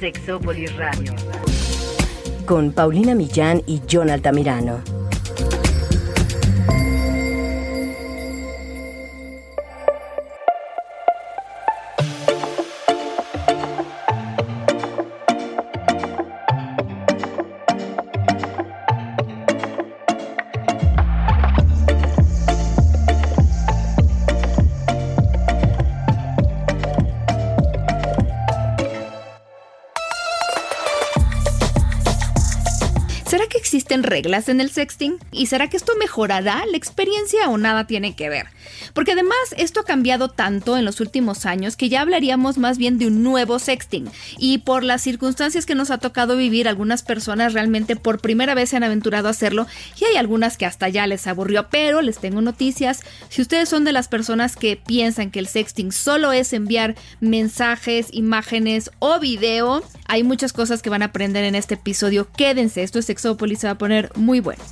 Sexópolis Radio. Con Paulina Millán y John Altamirano. Reglas en el sexting? ¿Y será que esto mejorará la experiencia o nada tiene que ver? Porque además esto ha cambiado tanto en los últimos años que ya hablaríamos más bien de un nuevo sexting. Y por las circunstancias que nos ha tocado vivir, algunas personas realmente por primera vez se han aventurado a hacerlo y hay algunas que hasta ya les aburrió. Pero les tengo noticias. Si ustedes son de las personas que piensan que el sexting solo es enviar mensajes, imágenes o video, hay muchas cosas que van a aprender en este episodio. Quédense, esto es Sexópolis, se va a poner muy bueno.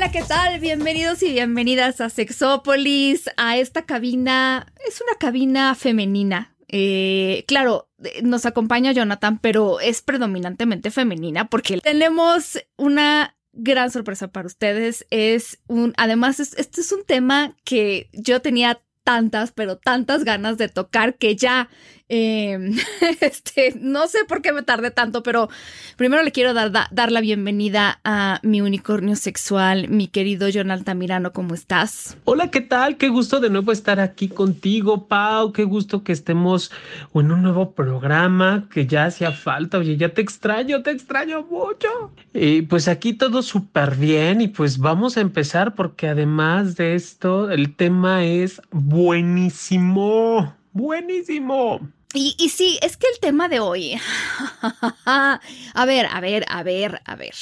Hola, ¿qué tal? Bienvenidos y bienvenidas a Sexópolis, a esta cabina. Es una cabina femenina. Eh, claro, nos acompaña Jonathan, pero es predominantemente femenina porque tenemos una gran sorpresa para ustedes. Es un, además, este es un tema que yo tenía tantas, pero tantas ganas de tocar que ya Em, este, no sé por qué me tardé tanto, pero primero le quiero dar, dar la bienvenida a mi unicornio sexual, mi querido John Altamirano, ¿cómo estás? Hola, ¿qué tal? Qué gusto de nuevo estar aquí contigo, Pau. Qué gusto que estemos en un nuevo programa que ya hacía falta. Oye, ya te extraño, te extraño mucho. Y pues aquí todo súper bien y pues vamos a empezar porque además de esto, el tema es buenísimo. Buenísimo. Y, sí, es que el tema de hoy. a ver, a ver, a ver, a ver.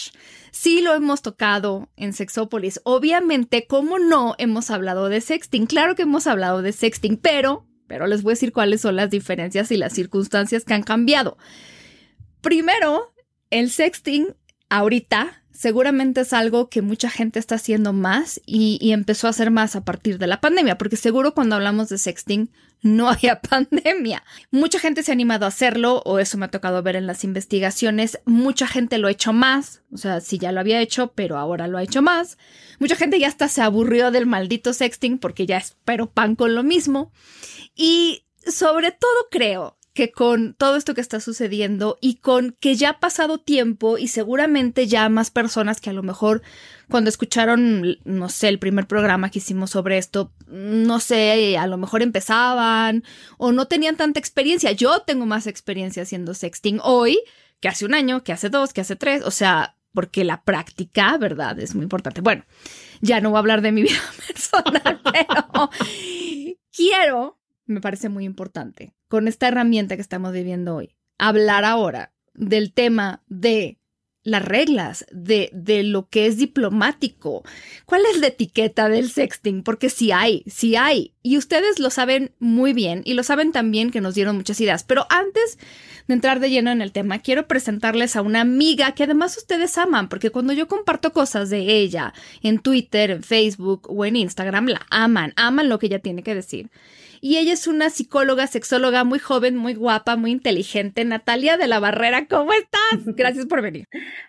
Sí lo hemos tocado en Sexópolis. Obviamente, ¿cómo no hemos hablado de sexting? Claro que hemos hablado de sexting, pero, pero les voy a decir cuáles son las diferencias y las circunstancias que han cambiado. Primero, el sexting ahorita seguramente es algo que mucha gente está haciendo más y, empezó a hacer más a partir de la pandemia, porque seguro cuando hablamos de sexting no había pandemia. Mucha gente se ha animado a hacerlo, o eso me ha tocado ver en las investigaciones. Mucha gente lo ha hecho más, o sea, sí ya lo había hecho, pero ahora lo ha hecho más. Mucha gente ya hasta se aburrió del maldito sexting porque ya espero pan con lo mismo. Y sobre todo creo que con todo esto que está sucediendo y con que ya ha pasado tiempo y seguramente ya más personas que a lo mejor cuando escucharon, no sé, el primer programa que hicimos sobre esto, no sé, a lo mejor empezaban o no tenían tanta experiencia. Yo tengo más experiencia haciendo sexting hoy que hace un año, que hace dos, que hace tres, o sea, porque la práctica, ¿verdad? Es muy importante. Bueno, ya no voy a hablar de mi vida personal, pero quiero me parece muy importante, con esta herramienta que estamos viviendo hoy, hablar ahora del tema de las reglas, de, de lo que es diplomático. ¿Cuál es la etiqueta del sexting? Porque sí hay, sí hay. Y ustedes lo saben muy bien y lo saben también que nos dieron muchas ideas. Pero antes de entrar de lleno en el tema, quiero presentarles a una amiga que además ustedes aman, porque cuando yo comparto cosas de ella en Twitter, en Facebook o en Instagram, la aman, aman lo que ella tiene que decir y ella es una psicóloga, sexóloga muy joven, muy guapa, muy inteligente. Natalia de la Barrera, ¿cómo estás? Gracias por venir.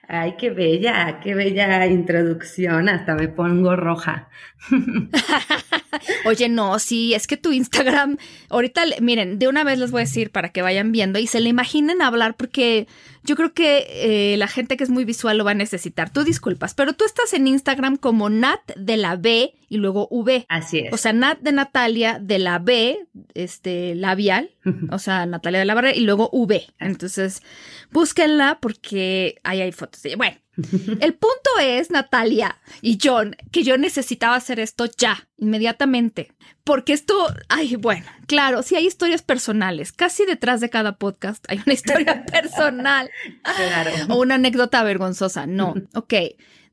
Ay, qué bella, qué bella introducción, hasta me pongo roja. Oye, no, sí, es que tu Instagram, ahorita, miren, de una vez les voy a decir para que vayan viendo y se le imaginen hablar porque yo creo que eh, la gente que es muy visual lo va a necesitar. Tú disculpas, pero tú estás en Instagram como Nat de la B y luego V. Así es. O sea, Nat de Natalia de la B, este, labial, o sea, Natalia de la Barrera y luego V. Entonces, búsquenla porque ahí hay fotos. Bueno. El punto es, Natalia y John, que yo necesitaba hacer esto ya, inmediatamente. Porque esto, ay, bueno, claro, si hay historias personales. Casi detrás de cada podcast hay una historia personal. Claro. O una anécdota vergonzosa. No, ok,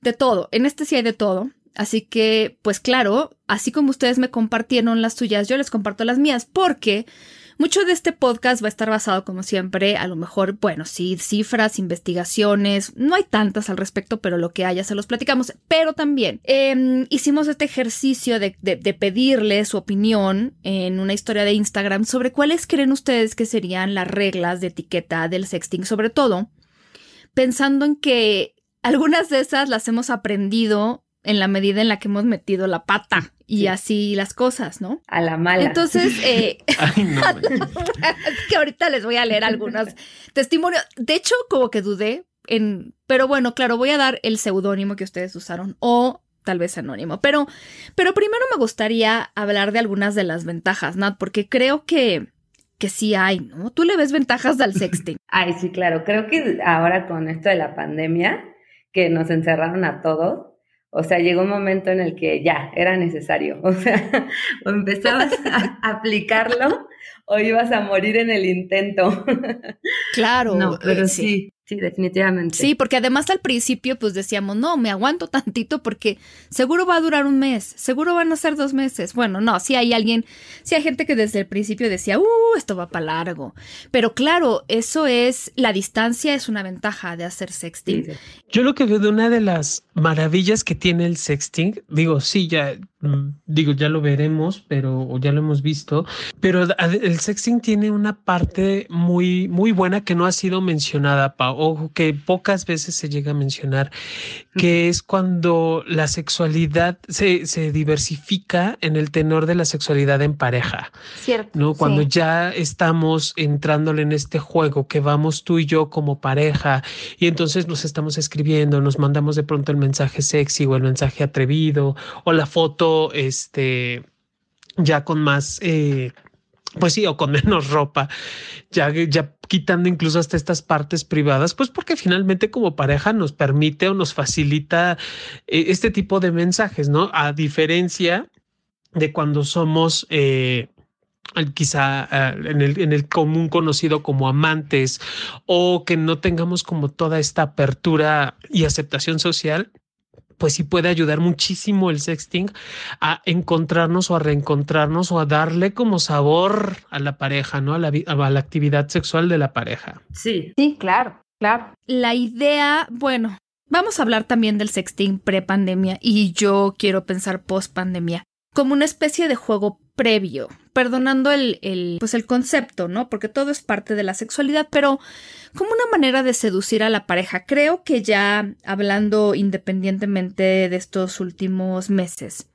de todo. En este sí hay de todo. Así que, pues claro, así como ustedes me compartieron las suyas, yo les comparto las mías, porque Mucho de este podcast va a estar basado, como siempre, a lo mejor, bueno, sí, cifras, investigaciones, no hay tantas al respecto, pero lo que haya se los platicamos. Pero también em, hicimos este ejercicio de, de pedirle su opinión en una historia de Instagram sobre cuáles creen ustedes que serían las reglas de etiqueta del sexting, sobre todo pensando en que algunas de esas las hemos aprendido en la medida en la que hemos metido la pata y así las cosas, ¿no? A la mala. Entonces, eh, que ahorita les voy a leer algunos testimonios. De hecho, como que dudé en, pero bueno, claro, voy a dar el seudónimo que ustedes usaron o tal vez anónimo. Pero, pero primero me gustaría hablar de algunas de las ventajas, Nat, porque creo que, que sí hay, ¿no? Tú le ves ventajas al sexting. Ay, sí, claro. Creo que ahora con esto de la pandemia, que nos encerraron a todos, o sea, llegó un momento en el que ya era necesario. O sea, o empezabas a aplicarlo o ibas a morir en el intento. Claro. No, pero eh, sí. Sí, definitivamente. Sí, porque además al principio pues decíamos, no, me aguanto tantito porque seguro va a durar un mes, seguro van a ser dos meses. Bueno, no, sí hay alguien, sí hay gente que desde el principio decía, uh, esto va para largo. Pero claro, eso es, la distancia es una ventaja de hacer sexting. Yo lo que veo de una de las maravillas que tiene el sexting, digo, sí, ya, digo, ya lo veremos, pero ya lo hemos visto, pero el sexting tiene una parte muy, muy buena que no ha sido mencionada, Pau o que pocas veces se llega a mencionar, que es cuando la sexualidad se, se, diversifica en el tenor de la sexualidad en pareja. Cierto. ¿no? Cuando ya estamos entrándole en este juego, que vamos tú y yo como pareja, y entonces nos estamos escribiendo, nos mandamos de pronto el mensaje sexy o el mensaje atrevido, o la foto, este, ya con más... Eh, pues sí, o con menos ropa, ya, quitando incluso hasta estas partes privadas, pues porque finalmente como pareja nos permite o nos facilita eh, este tipo de mensajes, ¿no? A diferencia de cuando somos... Eh, quizá el, en el común conocido como amantes o que no tengamos como toda esta apertura y aceptación social, pues sí puede ayudar muchísimo el sexting a encontrarnos o a reencontrarnos o a darle como sabor a la pareja, ¿no? A la, a la actividad sexual de la pareja. Sí, sí, claro, claro. La idea, bueno, vamos a hablar también del sexting pre-pandemia y yo quiero pensar post-pandemia como una especie de juego previo, perdonando el, el, pues el concepto, ¿no? Porque todo es parte de la sexualidad, pero como una manera de seducir a la pareja. Creo que ya hablando independientemente de estos últimos meses,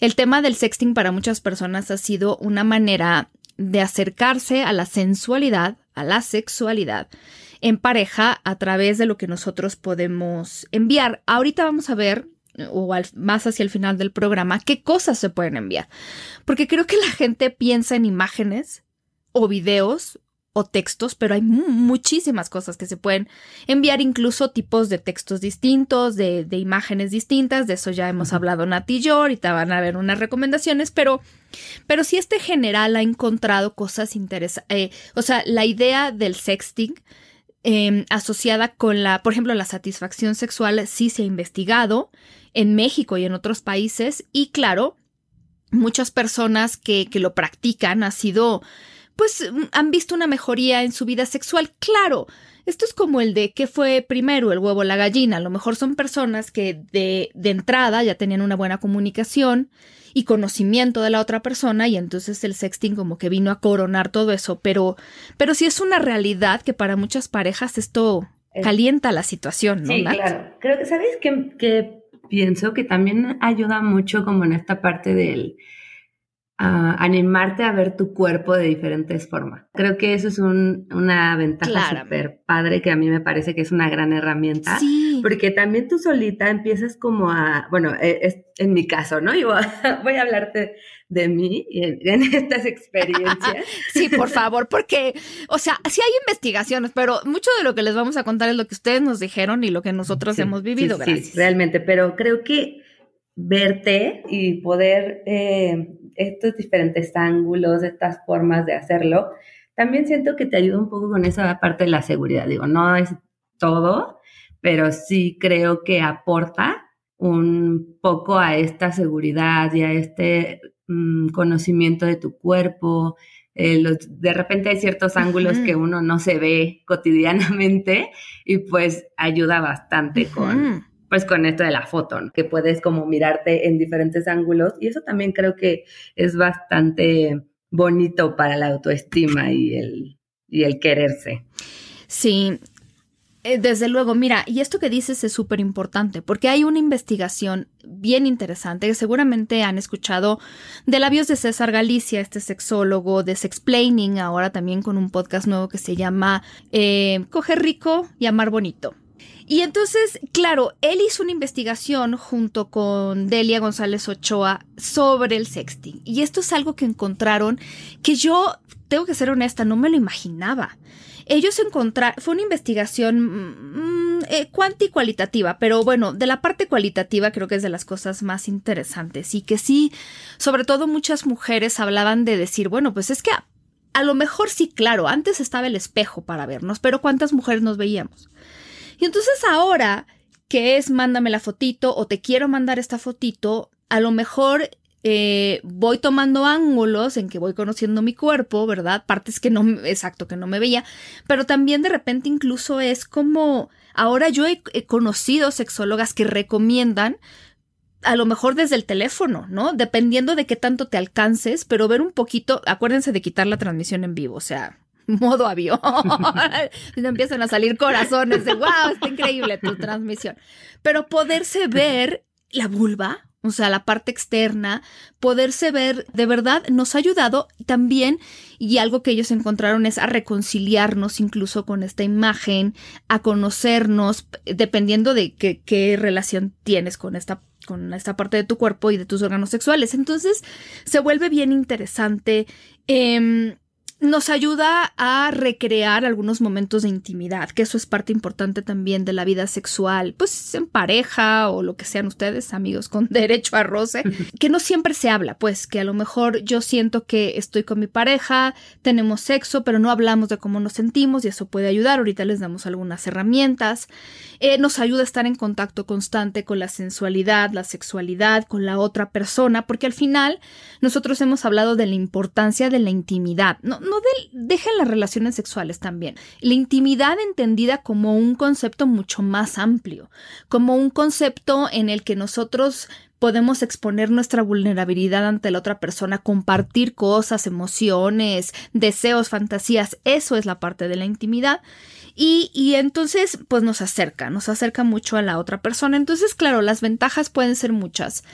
el tema del sexting para muchas personas ha sido una manera de acercarse a la sensualidad, a la sexualidad en pareja a través de lo que nosotros podemos enviar. Ahorita vamos a ver o más hacia el final del programa, qué cosas se pueden enviar. Porque creo que la gente piensa en imágenes o videos o textos, pero hay muchísimas cosas que se pueden enviar, incluso tipos de textos distintos, de, imágenes distintas, de eso ya hemos hablado Nati y yo, ahorita van a ver unas recomendaciones, pero, pero si este general ha encontrado cosas interesantes, eh, o sea, la idea del sexting em, asociada con la, por ejemplo, la satisfacción sexual sí se ha investigado, en México y en otros países y claro, muchas personas que, que lo practican ha sido pues han visto una mejoría en su vida sexual. Claro, esto es como el de qué fue primero, el huevo o la gallina. A lo mejor son personas que de, de, entrada ya tenían una buena comunicación y conocimiento de la otra persona y entonces el sexting como que vino a coronar todo eso. Pero, pero sí es una realidad que para muchas parejas esto calienta la situación, ¿no? Sí, claro. Creo que, ¿sabes qué, que pienso que también ayuda mucho como en esta parte del animarte a ver tu cuerpo de diferentes formas. Creo que eso es una ventaja súper padre que a mí me parece que es una gran herramienta. Porque también tú solita empiezas como a, bueno, e, es, en mi caso, ¿no? Yo voy a hablarte de mí en, en estas experiencias. sí, por favor, porque, o sea, sí hay investigaciones, pero mucho de lo que les vamos a contar es lo que ustedes nos dijeron y lo que nosotros hemos vivido. Sí, sí, realmente, pero creo que verte y poder eh, estos diferentes ángulos, estas formas de hacerlo, también siento que te ayuda un poco con esa parte de la seguridad. Digo, no es todo, pero sí creo que aporta un poco a esta seguridad y a este mm, conocimiento de tu cuerpo. Eh, de repente hay ciertos ángulos que uno no se ve cotidianamente y pues ayuda bastante con, pues con esto de la foto, que puedes como mirarte en diferentes ángulos y eso también creo que es bastante bonito para la autoestima y el, y el quererse. Sí, eh, desde luego, mira, y esto que dices es súper importante, porque hay una investigación bien interesante que seguramente han escuchado de labios de César Galicia, este sexólogo, de Sexplaining, ahora también con un podcast nuevo que se llama eh, Coger rico y amar bonito. Y entonces, claro, él hizo una investigación junto con Delia González Ochoa sobre el sexting. Y esto es algo que encontraron que yo, tengo que ser honesta, no me lo imaginaba. Ellos encontraron, fue una investigación mm, mm, eh, cualitativa, pero bueno, de la parte cualitativa creo que es de las cosas más interesantes y que sí, sobre todo muchas mujeres hablaban de decir, bueno, pues es que a lo mejor sí, claro, antes estaba el espejo para vernos, pero ¿cuántas mujeres nos veíamos? Y entonces ahora que es mándame la fotito o te quiero mandar esta fotito, a lo mejor eh, voy tomando ángulos en que voy conociendo mi cuerpo, ¿verdad? Partes que no, exacto, que no me veía, pero también de repente incluso es como, ahora yo he, conocido sexólogas que recomiendan a lo mejor desde el teléfono, ¿no? Dependiendo de qué tanto te alcances, pero ver un poquito, acuérdense de quitar la transmisión en vivo, o sea, modo avión. empiezan a salir corazones de, wow, está increíble tu transmisión. Pero poderse ver la vulva, o sea, la parte externa, poderse ver, de verdad nos ha ayudado también, y algo que ellos encontraron es a reconciliarnos incluso con esta imagen, a conocernos, dependiendo de qué, relación tienes con esta con esta parte de tu cuerpo y de tus órganos sexuales. Entonces, se vuelve bien interesante. Eh, nos ayuda a recrear algunos momentos de intimidad, que eso es parte importante también de la vida sexual, pues en pareja o lo que sean ustedes, amigos con derecho a roce, que no siempre se habla, pues que a lo mejor yo siento que estoy con mi pareja, tenemos sexo, pero no hablamos de cómo nos sentimos y eso puede ayudar, ahorita les damos algunas herramientas, eh, nos ayuda a estar en contacto constante con la sensualidad, la sexualidad, con la otra persona, porque al final nosotros hemos hablado de la importancia de la intimidad, no no dejen las relaciones sexuales también. La intimidad entendida como un concepto mucho más amplio, como un concepto en el que nosotros podemos exponer nuestra vulnerabilidad ante la otra persona, compartir cosas, emociones, deseos, fantasías. Eso es la parte de la intimidad. Y, y, entonces, pues nos acerca, nos acerca mucho a la otra persona. Entonces, claro, las ventajas pueden ser muchas.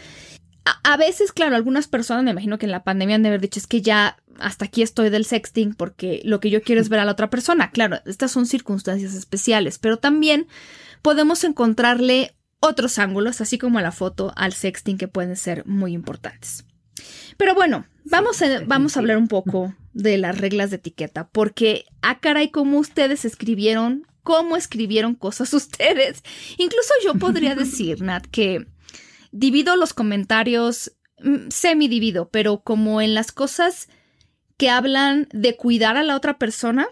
A, veces, claro, algunas personas, me imagino que en la pandemia han de haber dicho, es que ya hasta aquí estoy del sexting porque lo que yo quiero es ver a la otra persona. Claro, estas son circunstancias especiales, pero también podemos encontrarle otros ángulos, así como a la foto, al sexting que pueden ser muy importantes. Pero bueno, vamos a, vamos a hablar un poco de las reglas de etiqueta, porque, ah, caray, cómo ustedes escribieron, cómo escribieron cosas ustedes. Incluso yo podría decir, Nat, que divido los comentarios, mm, semi divido, pero como en las cosas que hablan de cuidar a la otra persona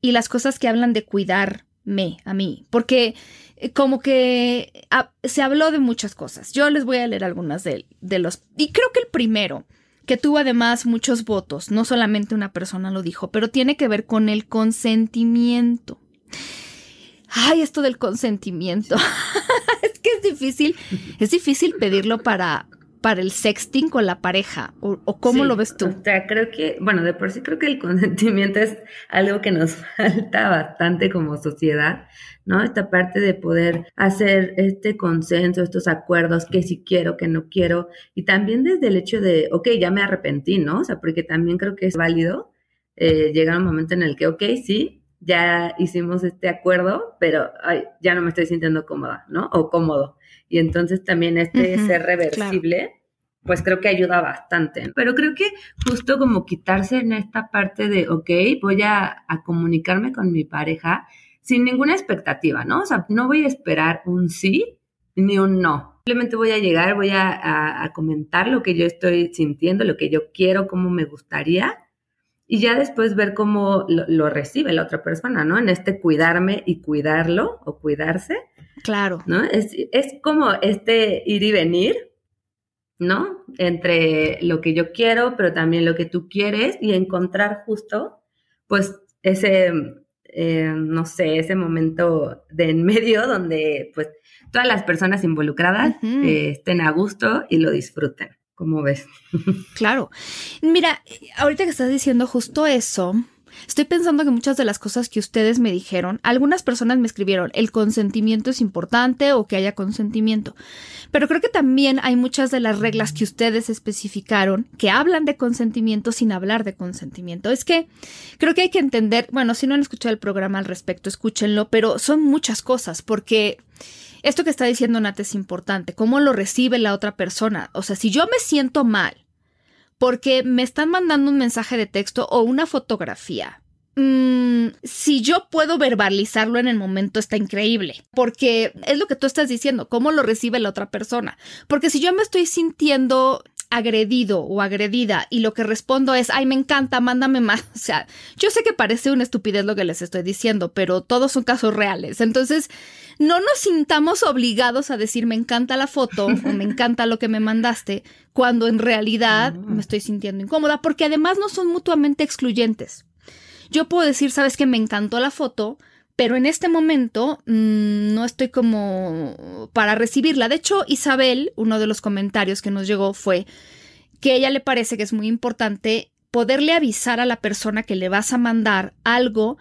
y las cosas que hablan de cuidarme a mí, porque eh, como que ah, se habló de muchas cosas. Yo les voy a leer algunas de, de los... Y creo que el primero, que tuvo además muchos votos, no solamente una persona lo dijo, pero tiene que ver con el consentimiento. Ay, esto del consentimiento. es que es difícil, es difícil pedirlo para, para el sexting con la pareja? ¿O, cómo lo ves tú? O sea, creo que, bueno, de por sí creo que el consentimiento es algo que nos falta bastante como sociedad, ¿no? Esta parte de poder hacer este consenso, estos acuerdos, que si quiero, que no quiero, y también desde el hecho de, ok, ya me arrepentí, ¿no? O sea, porque también creo que es válido eh, llegar a un momento en el que, ok, sí, ya hicimos este acuerdo, pero ay, ya no me estoy sintiendo cómoda, ¿no? O cómodo. Y entonces también este ser reversible, pues creo que ayuda bastante. Pero creo que justo como quitarse en esta parte de, ok, voy a, comunicarme con mi pareja sin ninguna expectativa, ¿no? O sea, no voy a esperar un sí ni un no. Simplemente voy a llegar, voy a, a comentar lo que yo estoy sintiendo, lo que yo quiero, cómo me gustaría y ya después ver cómo lo, recibe la otra persona, ¿no? En este cuidarme y cuidarlo o cuidarse. Claro. ¿No? Es, es como este ir y venir, ¿no? Entre lo que yo quiero, pero también lo que tú quieres y encontrar justo, pues, ese, eh, no sé, ese momento de en medio donde, pues, todas las personas involucradas eh, estén a gusto y lo disfruten. ¿Cómo ves? Claro. Mira, ahorita que estás diciendo justo eso, Estoy pensando que muchas de las cosas que ustedes me dijeron, algunas personas me escribieron, el consentimiento es importante o que haya consentimiento, pero creo que también hay muchas de las reglas que ustedes especificaron que hablan de consentimiento sin hablar de consentimiento. Es que creo que hay que entender, bueno, si no han escuchado el programa al respecto, escúchenlo, pero son muchas cosas porque... Esto que está diciendo Nat es importante, cómo lo recibe la otra persona. O sea, si yo me siento mal porque me están mandando un mensaje de texto o una fotografía. Mm, si yo puedo verbalizarlo en el momento está increíble, porque es lo que tú estás diciendo, cómo lo recibe la otra persona. Porque si yo me estoy sintiendo agredido o agredida y lo que respondo es, ay, me encanta, mándame más. O sea, yo sé que parece una estupidez lo que les estoy diciendo, pero todos son casos reales. Entonces, no nos sintamos obligados a decir, me encanta la foto o me encanta lo que me mandaste, cuando en realidad me estoy sintiendo incómoda, porque además no son mutuamente excluyentes. Yo puedo decir, sabes que me encantó la foto, pero en este momento mm, no estoy como para recibirla. De hecho, Isabel, uno de los comentarios que nos llegó fue que a ella le parece que es muy importante poderle avisar a la persona que le vas a mandar algo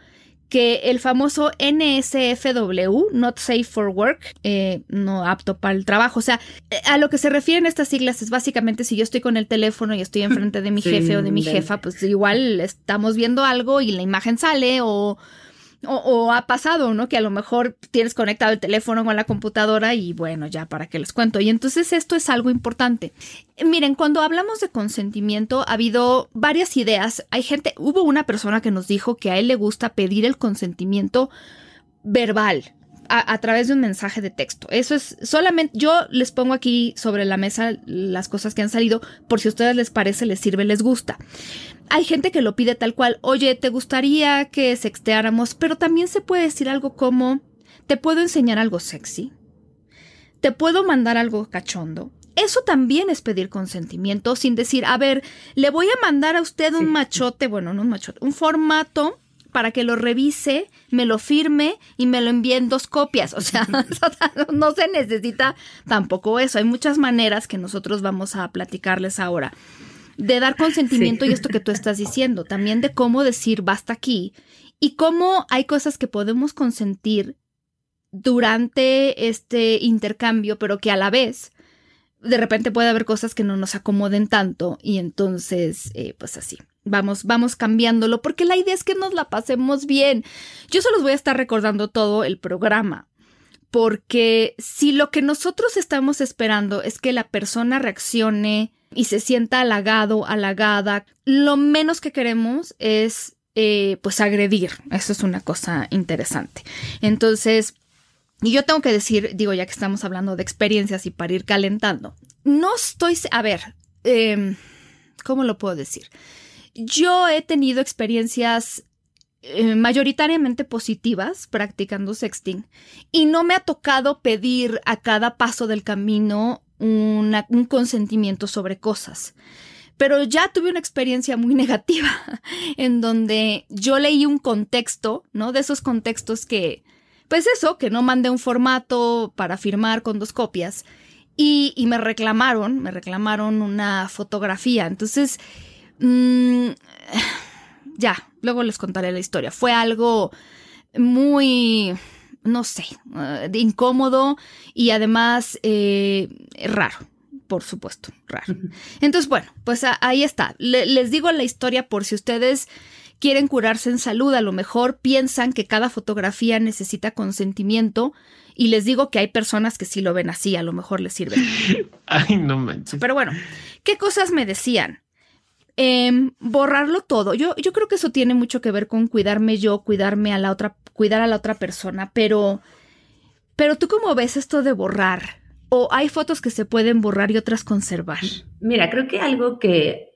que el famoso NSFW, Not Safe for Work, eh, no apto para el trabajo. O sea, a lo que se refieren estas siglas es básicamente si yo estoy con el teléfono y estoy enfrente de mi jefe o de mi jefa, pues igual estamos viendo algo y la imagen sale o o, ha pasado, ¿no? Que a lo mejor tienes conectado el teléfono con la computadora y bueno, ya para qué les cuento. Y entonces esto es algo importante. Miren, cuando hablamos de consentimiento ha habido varias ideas. Hay gente, hubo una persona que nos dijo que a él le gusta pedir el consentimiento verbal, a, través de un mensaje de texto. Eso es solamente, yo les pongo aquí sobre la mesa las cosas que han salido, por si a ustedes les parece, les sirve, les gusta. Hay gente que lo pide tal cual, oye, ¿te gustaría que sexteáramos? Pero también se puede decir algo como, ¿te puedo enseñar algo sexy? ¿Te puedo mandar algo cachondo? Eso también es pedir consentimiento sin decir, a ver, le voy a mandar a usted un machote, bueno, no un machote, un formato para que lo revise, me lo firme y me lo envíe en dos copias. O sea, no se necesita tampoco eso. Hay muchas maneras que nosotros vamos a platicarles ahora de dar consentimiento y esto que tú estás diciendo, también de cómo decir basta aquí y cómo hay cosas que podemos consentir durante este intercambio, pero que a la vez de repente puede haber cosas que no nos acomoden tanto y entonces, eh, pues así. Vamos, vamos cambiándolo, porque la idea es que nos la pasemos bien. Yo se los voy a estar recordando todo el programa, porque si lo que nosotros estamos esperando es que la persona reaccione y se sienta halagado, halagada, lo menos que queremos es eh, pues agredir. Eso es una cosa interesante. Entonces, y yo tengo que decir, digo, ya que estamos hablando de experiencias y para ir calentando, no estoy, a ver, em, ¿cómo lo puedo decir? Yo he tenido experiencias eh, mayoritariamente positivas practicando sexting y no me ha tocado pedir a cada paso del camino un consentimiento sobre cosas. Pero ya tuve una experiencia muy negativa en donde yo leí un contexto, ¿no? De esos contextos que, pues eso, que no mandé un formato para firmar con dos copias y, y me reclamaron, me reclamaron una fotografía. Entonces, Mm, ya, luego les contaré la historia. Fue algo muy, no sé, uh, incómodo y además eh, raro, por supuesto, raro. Entonces, bueno, pues ahí está. les digo la historia por si ustedes quieren curarse en salud, a lo mejor piensan que cada fotografía necesita consentimiento y les digo que hay personas que sí lo ven así, a lo mejor les sirve. Ay, no manches. Pero bueno, ¿qué cosas me decían? Em, borrarlo todo. Yo, yo creo que eso tiene mucho que ver con cuidarme yo, cuidarme a la otra, cuidar a la otra persona, pero, pero tú cómo ves esto de borrar? ¿O hay fotos que se pueden borrar y otras conservar? Mira, creo que algo que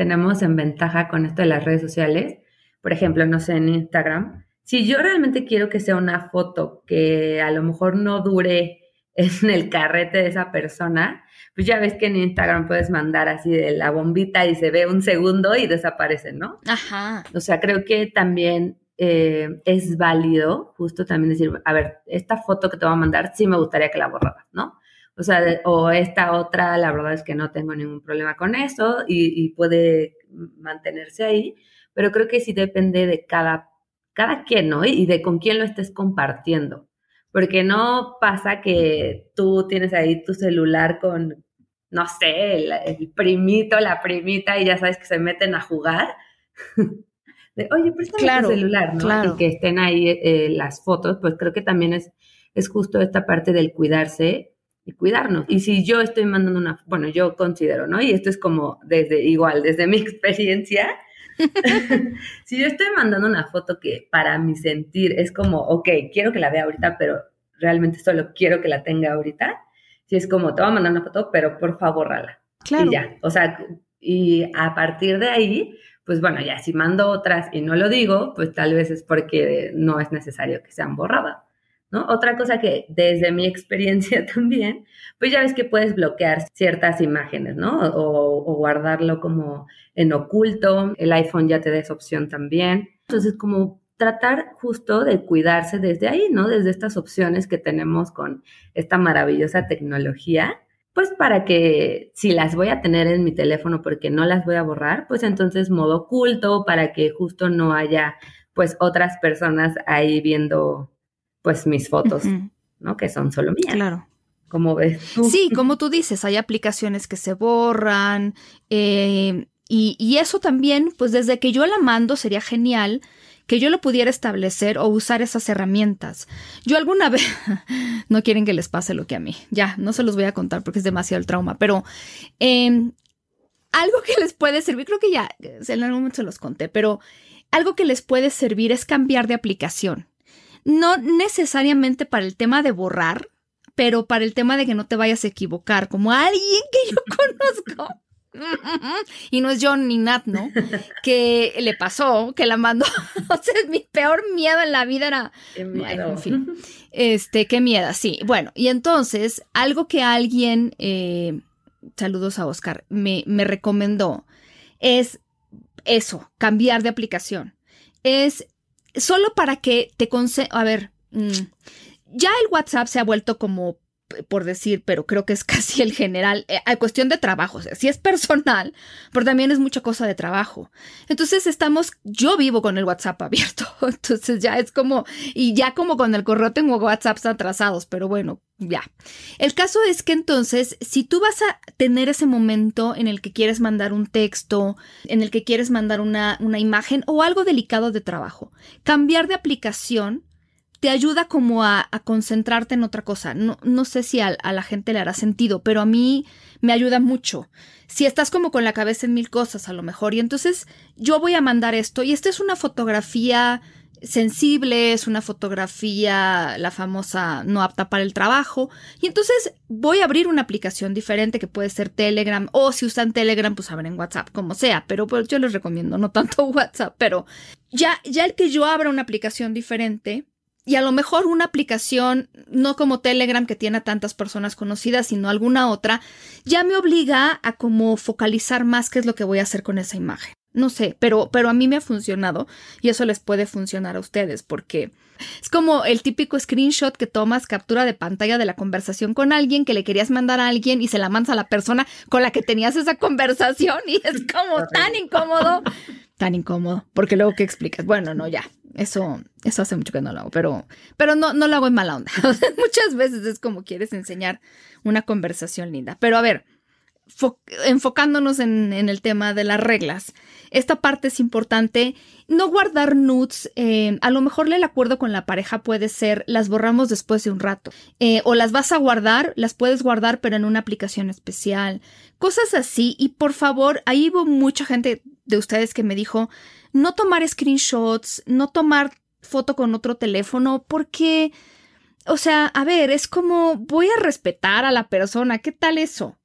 tenemos en ventaja con esto de las redes sociales, por ejemplo, no sé, en Instagram, si yo realmente quiero que sea una foto que a lo mejor no dure en el carrete de esa persona, pues ya ves que en Instagram puedes mandar así de la bombita y se ve un segundo y desaparece, ¿no? Ajá. O sea, creo que también eh, es válido justo también decir, a ver, esta foto que te voy a mandar sí me gustaría que la borraras, ¿no? O sea, o esta otra, la verdad es que no tengo ningún problema con eso y, y puede mantenerse ahí, pero creo que sí depende de cada, cada quien, ¿no? Y de con quién lo estés compartiendo. Porque no pasa que tú tienes ahí tu celular con, no sé, el, primito, la primita, y ya sabes que se meten a jugar. de, oye, préstame claro, tu celular, ¿no? Claro. Y que estén ahí eh, las fotos, pues creo que también es, es justo esta parte del cuidarse y cuidarnos. Y si yo estoy mandando una, bueno, yo considero, ¿no? Y esto es como desde, igual, desde mi experiencia, si yo estoy mandando una foto que para mi sentir es como, ok, quiero que la vea ahorita, pero realmente solo quiero que la tenga ahorita, si es como, te voy a mandar una foto, pero por favor, rala. Claro. Y ya, o sea, y a partir de ahí, pues bueno, ya si mando otras y no lo digo, pues tal vez es porque no es necesario que sean borradas. ¿No? Otra cosa que desde mi experiencia también, pues ya ves que puedes bloquear ciertas imágenes, ¿no? O, o, guardarlo como en oculto. El iPhone ya te da esa opción también. Entonces, como tratar justo de cuidarse desde ahí, ¿no? Desde estas opciones que tenemos con esta maravillosa tecnología, pues para que si las voy a tener en mi teléfono porque no las voy a borrar, pues entonces modo oculto para que justo no haya pues otras personas ahí viendo pues mis fotos, uh -huh. ¿no? Que son solo mías. Claro. Como ves tú. Sí, como tú dices, hay aplicaciones que se borran eh, y, y, eso también, pues desde que yo la mando sería genial que yo lo pudiera establecer o usar esas herramientas. Yo alguna vez, no quieren que les pase lo que a mí, ya, no se los voy a contar porque es demasiado el trauma, pero eh, algo que les puede servir, creo que ya en algún momento se los conté, pero algo que les puede servir es cambiar de aplicación no necesariamente para el tema de borrar, pero para el tema de que no te vayas a equivocar, como alguien que yo conozco. Y no es John ni Nat, ¿no? Que le pasó, que la mandó. o sea, mi peor miedo en la vida era. Qué miedo. En fin. Este, qué miedo, sí. Bueno, y entonces, algo que alguien, eh, saludos a Oscar, me, me recomendó es eso, cambiar de aplicación. Es solo para que te a ver, mmm, ya el WhatsApp se ha vuelto como por decir, pero creo que es casi el general, eh, hay cuestión de trabajo, o sea, es personal, pero también es mucha cosa de trabajo. Entonces estamos, yo vivo con el WhatsApp abierto, entonces ya es como, y ya como con el correo tengo WhatsApps atrasados, pero bueno, ya. El caso es que entonces, si tú vas a tener ese momento en el que quieres mandar un texto, en el que quieres mandar una, una imagen o algo delicado de trabajo, cambiar de aplicación te ayuda como a, a, concentrarte en otra cosa. No, no sé si a, a, la gente le hará sentido, pero a mí me ayuda mucho. Si estás como con la cabeza en mil cosas a lo mejor, y entonces yo voy a mandar esto, y esta es una fotografía sensible, es una fotografía, la famosa no apta para el trabajo, y entonces voy a abrir una aplicación diferente que puede ser Telegram, o si usan Telegram, pues abren WhatsApp, como sea, pero pues yo les recomiendo no tanto WhatsApp, pero ya, ya el que yo abra una aplicación diferente, y a lo mejor una aplicación, no como Telegram que tiene a tantas personas conocidas, sino alguna otra, ya me obliga a como focalizar más qué es lo que voy a hacer con esa imagen. No sé, pero, pero a mí me ha funcionado y eso les puede funcionar a ustedes porque es como el típico screenshot que tomas captura de pantalla de la conversación con alguien que le querías mandar a alguien y se la mandas a la persona con la que tenías esa conversación y es como tan incómodo, tan incómodo, porque luego qué explicas, bueno, no, ya, eso, eso hace mucho que no lo hago, pero, pero no, no lo hago en mala onda. Muchas veces es como quieres enseñar una conversación linda. Pero a ver, enfocándonos en, el tema de las reglas, esta parte es importante. No guardar nudes, eh, a lo mejor el acuerdo con la pareja puede ser las borramos después de un rato. Eh, o las vas a guardar, las puedes guardar, pero en una aplicación especial. Cosas así. Y por favor, ahí hubo mucha gente de ustedes que me dijo no tomar screenshots, no tomar foto con otro teléfono, porque, o sea, a ver, es como voy a respetar a la persona, ¿qué tal eso?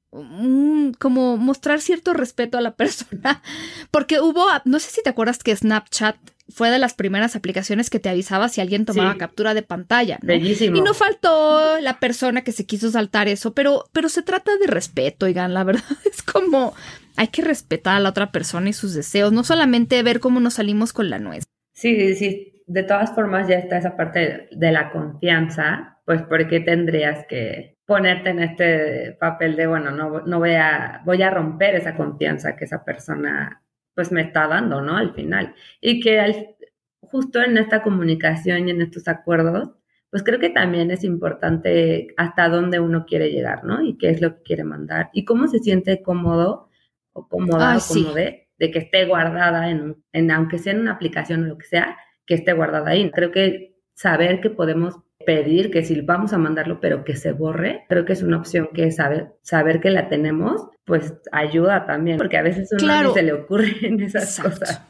Como mostrar cierto respeto a la persona, porque hubo, no sé si te acuerdas que Snapchat fue de las primeras aplicaciones que te avisaba si alguien tomaba captura de pantalla. Bellísimo. Y no faltó la persona que se quiso saltar eso, pero, pero se trata de respeto, oigan, la verdad es como hay que respetar a la otra persona y sus deseos, no solamente ver cómo nos salimos con la nuez. Sí, sí, de todas formas ya está esa parte de la confianza, pues ¿por qué tendrías que ponerte en este papel de, bueno, no, no voy a, voy a romper esa confianza que esa persona pues me está dando, ¿no? Al final. Y que al, justo en esta comunicación y en estos acuerdos, pues creo que también es importante hasta dónde uno quiere llegar, ¿no? Y qué es lo que quiere mandar y cómo se siente cómodo o cómoda o de, de que esté guardada en, en, aunque sea en una aplicación o lo que sea, que esté guardada ahí. Creo que saber que podemos pedir que si vamos a mandarlo, pero que se borre, creo que es una opción que saber, saber que la tenemos, pues ayuda también, porque a veces uno claro. se le ocurren esas cosas.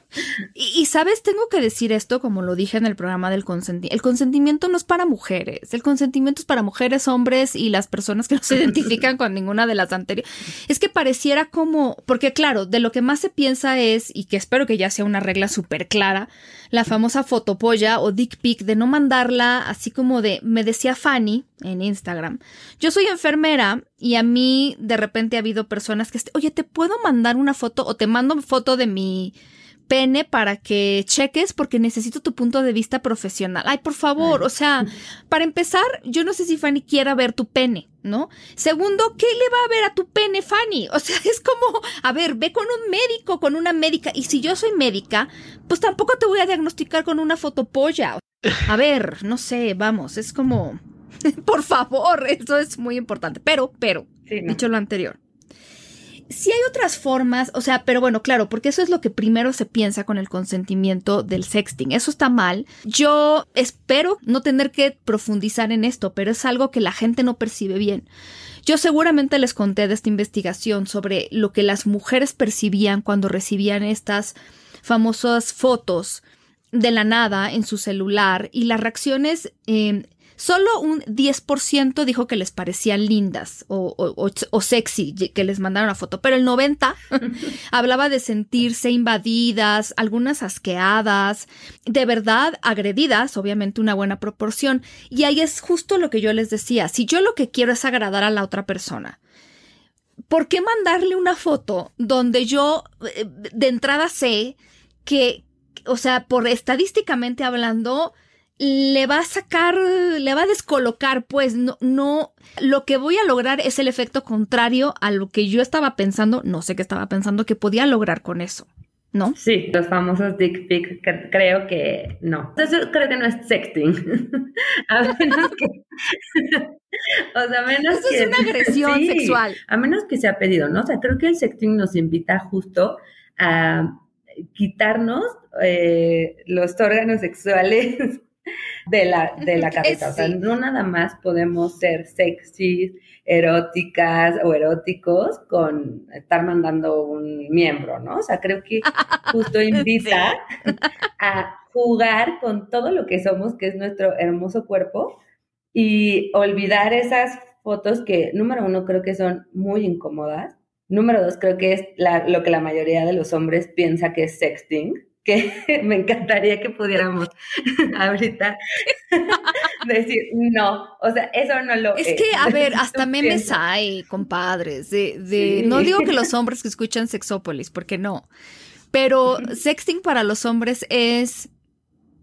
Y, sabes, tengo que decir esto como lo dije en el programa del consentimiento. El consentimiento no es para mujeres, el consentimiento es para mujeres, hombres y las personas que no se identifican con ninguna de las anteriores. Es que pareciera como, porque claro, de lo que más se piensa es, y que espero que ya sea una regla súper clara, la famosa fotopolla o dick pic de no mandarla así como de, me decía Fanny en Instagram, yo soy enfermera y a mí de repente ha habido personas que, oye, ¿te puedo mandar una foto o te mando foto de mi pene para que cheques porque necesito tu punto de vista profesional. Ay, por favor, o sea, para empezar, yo no sé si Fanny quiera ver tu pene, ¿no? Segundo, ¿qué le va a ver a tu pene, Fanny? O sea, es como, a ver, ve con un médico, con una médica. Y si yo soy médica, pues tampoco te voy a diagnosticar con una fotopolla. A ver, no sé, vamos, es como, por favor, eso es muy importante. Pero, pero, dicho lo anterior sí hay otras formas, o sea, pero bueno, claro, porque eso es lo que primero se piensa con el consentimiento del sexting. Eso está mal. Yo espero no tener que profundizar en esto, pero es algo que la gente no percibe bien. Yo seguramente les conté de esta investigación sobre lo que las mujeres percibían cuando recibían estas famosas fotos de la nada en su celular y las reacciones eh, Solo un 10% dijo que les parecían lindas o, sexy, que les mandaron una foto, pero el 90% hablaba de sentirse invadidas, algunas asqueadas, de verdad agredidas, obviamente una buena proporción. Y ahí es justo lo que yo les decía, si yo lo que quiero es agradar a la otra persona, ¿por qué mandarle una foto donde yo eh, de entrada sé que, o sea, por estadísticamente hablando, le va a sacar, le va a descolocar, pues no, no, lo que voy a lograr es el efecto contrario a lo que yo estaba pensando, no sé qué estaba pensando que podía lograr con eso. ¿No? Sí, los famosos dick pics, creo que no. Entonces creo que no es sexting. a menos que. o sea, a menos Eso es una agresión sexual. A menos que se ha pedido, ¿no? O sea, creo que el sexting nos invita justo a quitarnos eh, los órganos sexuales de la, de la cabeza. O sea, no nada más podemos ser sexys, eróticas o eróticos con estar mandando un miembro, ¿no? O sea, creo que justo invita a jugar con todo lo que somos, que es nuestro hermoso cuerpo, y olvidar esas fotos que, número uno, creo que son muy incómodas. Número dos, creo que es lo que la mayoría de los hombres piensa que es sexting que me encantaría que pudiéramos ahorita decir, no, o sea, eso no lo es. Es que, a ver, hasta memes hay, compadres, de, de no digo que los hombres que escuchan Sexópolis, porque no, pero sexting para los hombres es,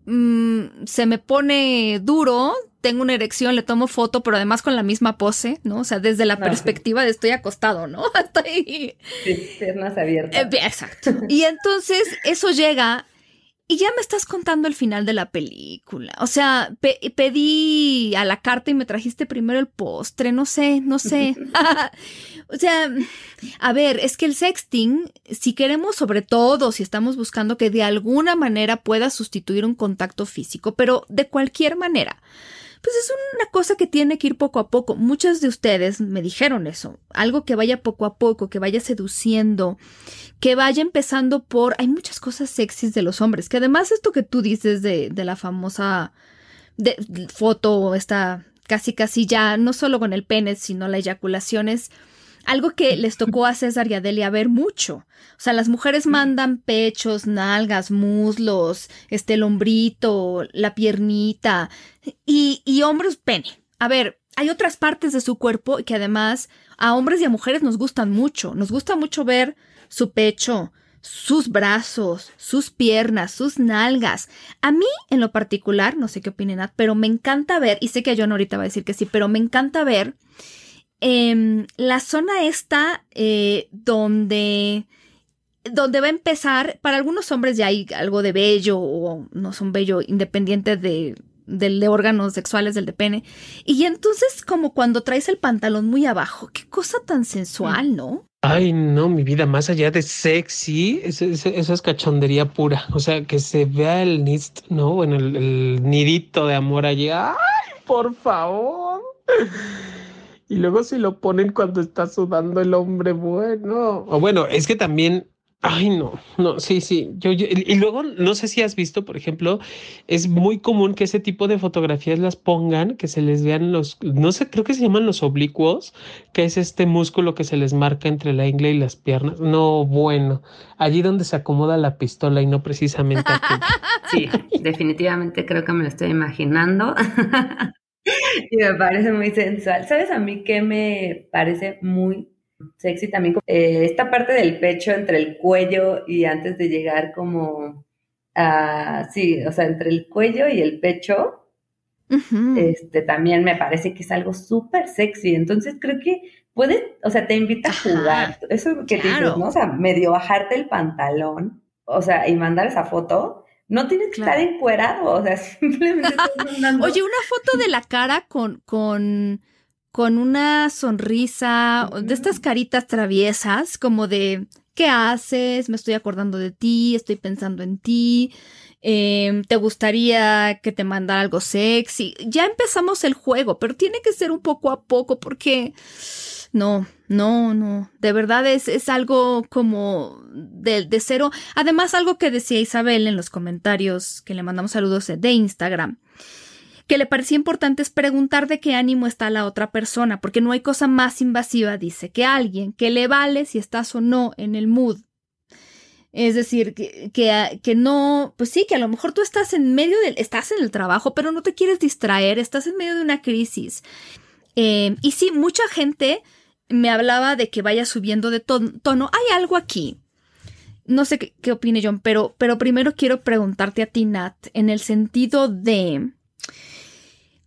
mm, se me pone duro, tengo una erección, le tomo foto, pero además con la misma pose, ¿no? O sea, desde la perspectiva de estoy acostado, ¿no? Hasta ahí. Sí, piernas abiertas. Eh, exacto. Y entonces eso llega y ya me estás contando el final de la película. O sea, pedí a la carta y me trajiste primero el postre, no sé, no sé. o sea, a ver, es que el sexting, si queremos sobre todo, si estamos buscando que de alguna manera pueda sustituir un contacto físico, pero de cualquier manera pues es una cosa que tiene que ir poco a poco. Muchas de ustedes me dijeron eso, algo que vaya poco a poco, que vaya seduciendo, que vaya empezando por... Hay muchas cosas sexys de los hombres, que además esto que tú dices de, de la famosa foto, esta casi casi ya, no solo con el pene, sino la eyaculación es algo que les tocó a César y a Delia ver mucho. O sea, las mujeres mandan pechos, nalgas, muslos, este lombrito, la piernita y, y hombres pene. A ver, hay otras partes de su cuerpo que además a hombres y a mujeres nos gustan mucho. Nos gusta mucho ver su pecho, sus brazos, sus piernas, sus nalgas. A mí, en lo particular, no sé qué opinen, pero me encanta ver, y sé que John ahorita va a decir que sí, pero me encanta ver em, la zona esta eh, donde donde va a empezar, para algunos hombres ya hay algo de bello o no son bello independiente de, de órganos sexuales del de pene. Y entonces como cuando traes el pantalón muy abajo, qué cosa tan sensual, ¿no? Ay, no, mi vida, más allá de sexy, eso, es cachondería pura. O sea, que se vea el nist, ¿no? Bueno, el, el nidito de amor allí. ¡Ay, por favor! Y luego si lo ponen cuando está sudando el hombre, bueno. O bueno, es que también Ay, no, no, sí, sí. Yo, y luego, no sé si has visto, por ejemplo, es muy común que ese tipo de fotografías las pongan, que se les vean los, no sé, creo que se llaman los oblicuos, que es este músculo que se les marca entre la ingle y las piernas. No, bueno, allí donde se acomoda la pistola y no precisamente aquí. Sí, definitivamente creo que me lo estoy imaginando. y me parece muy sensual. ¿Sabes a mí qué me parece muy sexy también. Eh, esta parte del pecho entre el cuello y antes de llegar como a, sí, o sea, entre el cuello y el pecho, este también me parece que es algo súper sexy. Entonces creo que puede, o sea, te invita a jugar. Eso que te dices, ¿no? O sea, medio bajarte el pantalón, o sea, y mandar esa foto. No tienes que estar encuerado, o sea, simplemente. Oye, una foto de la cara con, con con una sonrisa, de estas caritas traviesas, como de, ¿qué haces? Me estoy acordando de ti, estoy pensando en ti. Em, ¿Te gustaría que te mandara algo sexy? Ya empezamos el juego, pero tiene que ser un poco a poco porque no, no, no. De verdad es, es algo como de, de, cero. Además, algo que decía Isabel en los comentarios que le mandamos saludos de Instagram que le parecía importante es preguntar de qué ánimo está la otra persona, porque no hay cosa más invasiva, dice, que alguien que le vale si estás o no en el mood. Es decir, que, que, no, pues sí, que a lo mejor tú estás en medio del, estás en el trabajo, pero no te quieres distraer, estás en medio de una crisis. Eh, y sí, mucha gente me hablaba de que vaya subiendo de tono. Hay algo aquí. No sé qué, qué opine John, pero, pero primero quiero preguntarte a ti, Nat, en el sentido de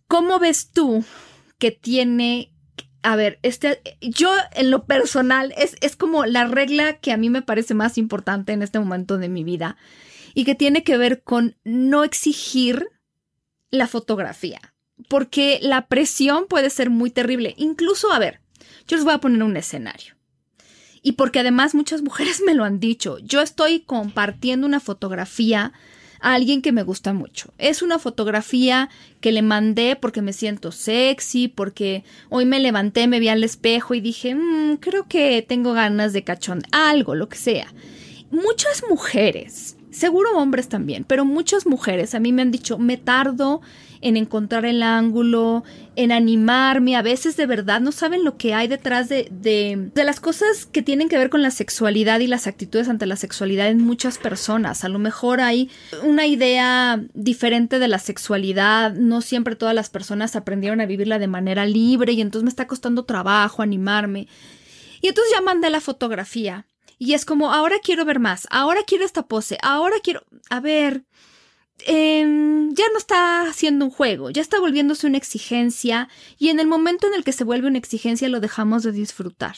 ¿Cómo ves tú que tiene a ver, este, yo en lo personal es, es, como la regla que a mí me parece más importante en este momento de mi vida y que tiene que ver con no exigir la fotografía, porque la presión puede ser muy terrible. Incluso, a ver, yo les voy a poner un escenario. Y porque además muchas mujeres me lo han dicho, yo estoy compartiendo una fotografía a alguien que me gusta mucho. Es una fotografía que le mandé porque me siento sexy, porque hoy me levanté, me vi al espejo y dije, mm, creo que tengo ganas de cachón, algo, lo que sea. Muchas mujeres, seguro hombres también, pero muchas mujeres a mí me han dicho, me tardo en encontrar el ángulo, en animarme. A veces de verdad no saben lo que hay detrás de, de, de, las cosas que tienen que ver con la sexualidad y las actitudes ante la sexualidad en muchas personas. A lo mejor hay una idea diferente de la sexualidad. No siempre todas las personas aprendieron a vivirla de manera libre y entonces me está costando trabajo animarme. Y entonces ya mandé la fotografía. Y es como, ahora quiero ver más, ahora quiero esta pose, ahora quiero... A ver, Em, ya no está siendo un juego, ya está volviéndose una exigencia y en el momento en el que se vuelve una exigencia lo dejamos de disfrutar.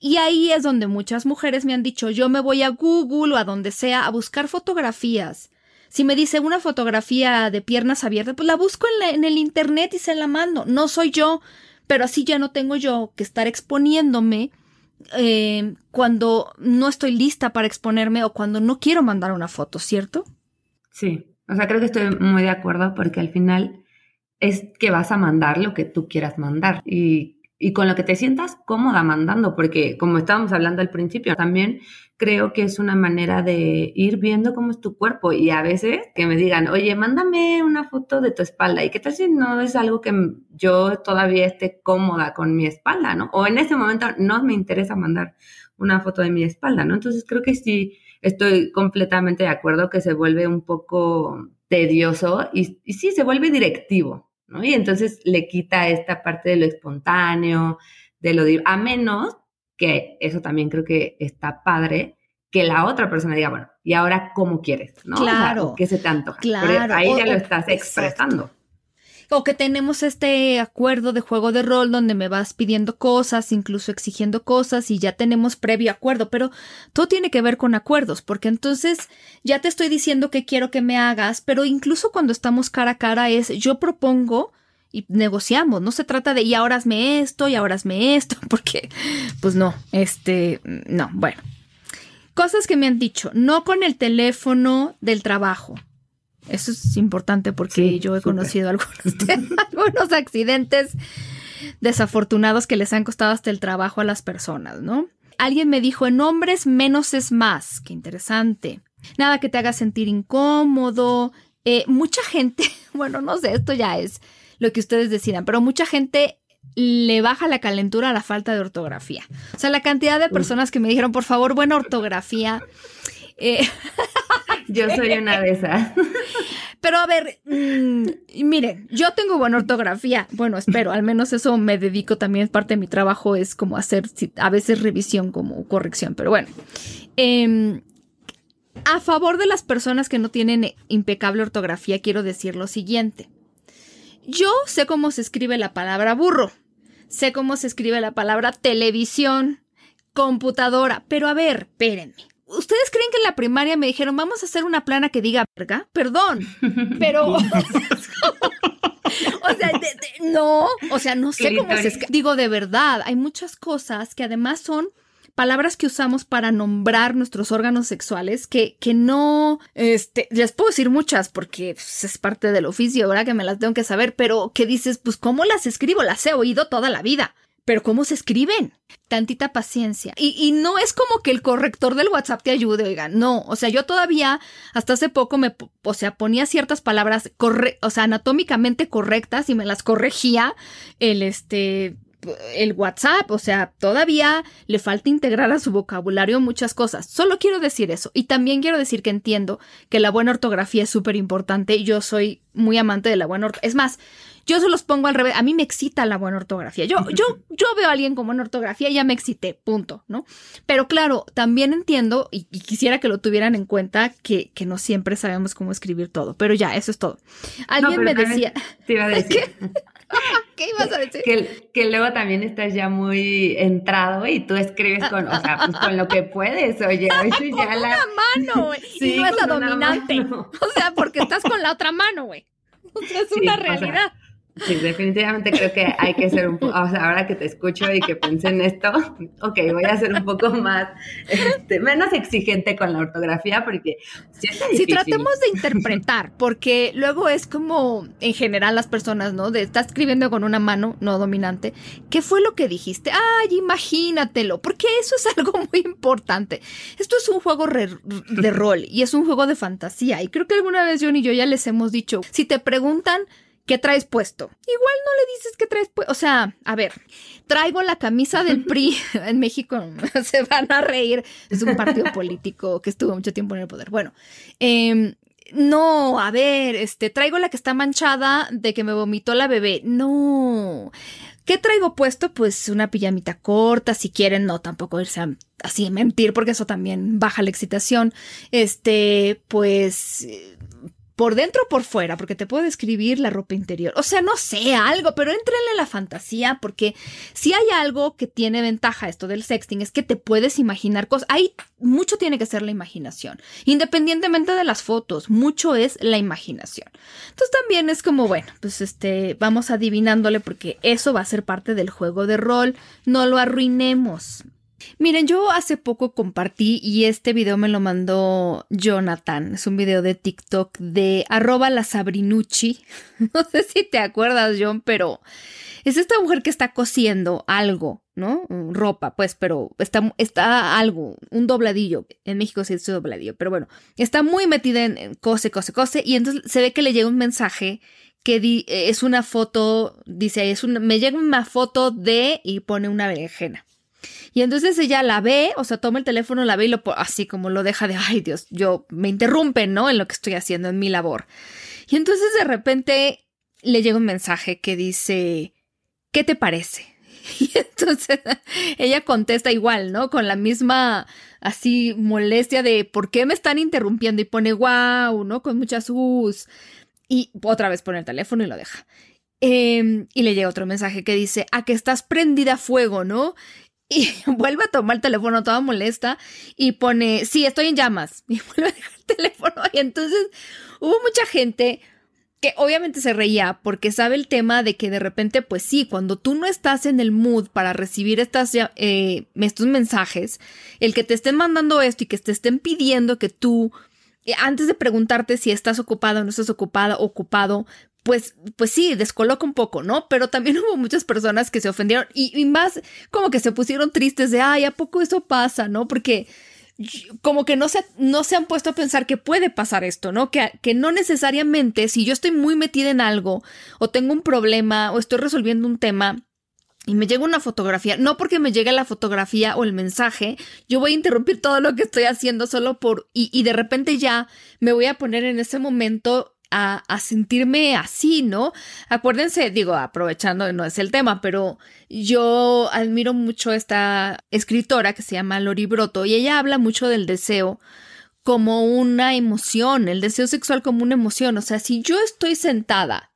Y ahí es donde muchas mujeres me han dicho yo me voy a Google o a donde sea a buscar fotografías. Si me dice una fotografía de piernas abiertas, pues la busco en, el internet y se la mando. No soy yo, pero así ya no tengo yo que estar exponiéndome eh, cuando no estoy lista para exponerme o cuando no quiero mandar una foto, ¿cierto? Sí, o sea, creo que estoy muy de acuerdo porque al final es que vas a mandar lo que tú quieras mandar. Y, y con lo que te sientas cómoda mandando, porque como estábamos hablando al principio, también creo que es una manera de ir viendo cómo es tu cuerpo y a veces que me digan, oye, mándame una foto de tu espalda y qué tal si no es algo que yo todavía esté cómoda con mi espalda, ¿no? O en ese momento no me interesa mandar una foto de mi espalda, ¿no? Entonces creo que sí estoy completamente de acuerdo que se vuelve un poco tedioso y, y sí, se vuelve directivo, ¿no? Y entonces le quita esta parte de lo espontáneo, de lo... A menos que eso también creo que está padre, que la otra persona diga, bueno, ¿y ahora cómo quieres? ¿no? Claro. ¿Qué se te antoja? Claro. ahí ya lo estás expresando. O que tenemos este acuerdo de juego de rol donde me vas pidiendo cosas, incluso exigiendo cosas y ya tenemos previo acuerdo, pero todo tiene que ver con acuerdos, porque entonces ya te estoy diciendo que quiero que me hagas, pero incluso cuando estamos cara a cara es yo propongo y negociamos. No se trata de y ahora hazme esto y ahora hazme esto, porque pues no, este, no, bueno. Cosas que me han dicho, no con el teléfono del trabajo. Eso es importante porque yo he conocido algunos, algunos accidentes desafortunados que les han costado hasta el trabajo a las personas, ¿no? Alguien me dijo, en hombres menos es más. Qué interesante. Nada que te haga sentir incómodo. Eh, mucha gente, bueno, no sé, esto ya es lo que ustedes decidan, pero mucha gente le baja la calentura a la falta de ortografía. O sea, la cantidad de personas que me dijeron, por favor, buena ortografía. Eh, yo soy una de esas. Pero a ver, mm, miren, yo tengo buena ortografía. Bueno, espero, al menos eso me dedico también. Parte de mi trabajo es como hacer a veces revisión como corrección. Pero bueno, em, a favor de las personas que no tienen impecable ortografía, quiero decir lo siguiente. Yo sé cómo se escribe la palabra burro, sé cómo se escribe la palabra televisión, computadora, pero a ver, espérenme. ¿Ustedes creen que en la primaria me dijeron, vamos a hacer una plana que diga verga? Perdón, pero... o sea, no, o sea, no sé cómo se escribe. Digo, de verdad, hay muchas cosas que además son palabras que usamos para nombrar nuestros órganos sexuales que, que no, este, les puedo decir muchas porque pues, es parte del oficio, ahora que me las tengo que saber, pero que dices, pues, ¿cómo las escribo? Las he oído toda la vida. Pero ¿cómo se escriben? Tantita paciencia. Y, y, no es como que el corrector del WhatsApp te ayude, oigan, no. O sea, yo todavía hasta hace poco me, o sea, ponía ciertas palabras, corre, o sea, anatómicamente correctas y me las corregía el, este, el WhatsApp, o sea, todavía le falta integrar a su vocabulario muchas cosas. Solo quiero decir eso. Y también quiero decir que entiendo que la buena ortografía es súper importante. Yo soy muy amante de la buena ortografía. Es más, yo se los pongo al revés. A mí me excita la buena ortografía. Yo, yo, yo veo a alguien con buena ortografía y ya me excité, punto, ¿no? Pero claro, también entiendo y, quisiera que lo tuvieran en cuenta que, que, no siempre sabemos cómo escribir todo. Pero ya, eso es todo. Alguien me decía. Te iba a decir. ¿Qué ibas a decir? Que, que, luego también estás ya muy entrado y tú escribes con, o sea, pues con lo que puedes, oye. con ya la... una mano, güey. y no es la dominante. O sea, porque estás con la otra mano, güey. O sea, es una realidad. Sí, definitivamente creo que hay que ser un poco, o sea, ahora que te escucho y que pensé en esto, ok, voy a ser un poco más, este, menos exigente con la ortografía porque si tratemos de interpretar, porque luego es como en general las personas, ¿no? De estar escribiendo con una mano no dominante, ¿qué fue lo que dijiste? Ay, imagínatelo, porque eso es algo muy importante. Esto es un juego de rol y es un juego de fantasía y creo que alguna vez John y yo ya les hemos dicho, si te preguntan ¿Qué traes puesto? Igual no le dices que traes puesto. O sea, a ver, traigo la camisa del PRI. en México se van a reír. Es un partido político que estuvo mucho tiempo en el poder. Bueno, eh, no, a ver, este, traigo la que está manchada de que me vomitó la bebé. No. ¿Qué traigo puesto? Pues una pijamita corta, si quieren, no tampoco irse así a mentir, porque eso también baja la excitación. Este, pues por dentro o por fuera, porque te puedo describir la ropa interior. O sea, no sé, algo, pero entrenle en la fantasía, porque si hay algo que tiene ventaja esto del sexting, es que te puedes imaginar cosas. Ahí mucho tiene que ser la imaginación. Independientemente de las fotos, mucho es la imaginación. Entonces también es como, bueno, pues este, vamos adivinándole, porque eso va a ser parte del juego de rol. No lo arruinemos. Miren, yo hace poco compartí y este video me lo mandó Jonathan. Es un video de TikTok de arroba la Sabrinucci. No sé si te acuerdas, John, pero Es esta mujer que está cosiendo algo, ¿no? Ropa, pues, pero está, está algo, un dobladillo. En México se dice dobladillo, pero bueno, está muy metida en, cose, cose, cose, y entonces se ve que le llega un mensaje que es una foto, dice, es una, me llega una foto de y pone una berenjena. Y entonces ella la ve, o sea, toma el teléfono, la ve y lo así como lo deja de, ay Dios, yo me interrumpen, ¿no? En lo que estoy haciendo, en mi labor. Y entonces de repente le llega un mensaje que dice, ¿qué te parece? Y entonces ella contesta igual, ¿no? Con la misma así molestia de ¿por qué me están interrumpiendo? Y pone wow, ¿no? Con muchas us. Y otra vez pone el teléfono y lo deja. Em, y le llega otro mensaje que dice, a que estás prendida a fuego, ¿no? Y vuelve a tomar el teléfono toda molesta y pone, sí, estoy en llamas. Y vuelve a dejar el teléfono. Y entonces hubo mucha gente que obviamente se reía porque sabe el tema de que de repente, pues sí, cuando tú no estás en el mood para recibir estas, eh, estos mensajes, el que te estén mandando esto y que te estén pidiendo que tú, eh, antes de preguntarte si estás ocupada o no estás ocupada, ocupado, pues, pues sí, descoloca un poco, ¿no? Pero también hubo muchas personas que se ofendieron y, más como que se pusieron tristes de, ay, ¿a poco eso pasa, no? Porque como que no se, no se han puesto a pensar que puede pasar esto, ¿no? Que, que no necesariamente si yo estoy muy metida en algo o tengo un problema o estoy resolviendo un tema y me llega una fotografía, no porque me llegue la fotografía o el mensaje, yo voy a interrumpir todo lo que estoy haciendo solo por, y de repente ya me voy a poner en ese momento a, sentirme así, ¿no? Acuérdense, digo, aprovechando, no es el tema, pero yo admiro mucho esta escritora que se llama Lori Broto y ella habla mucho del deseo como una emoción, el deseo sexual como una emoción. O sea, si yo estoy sentada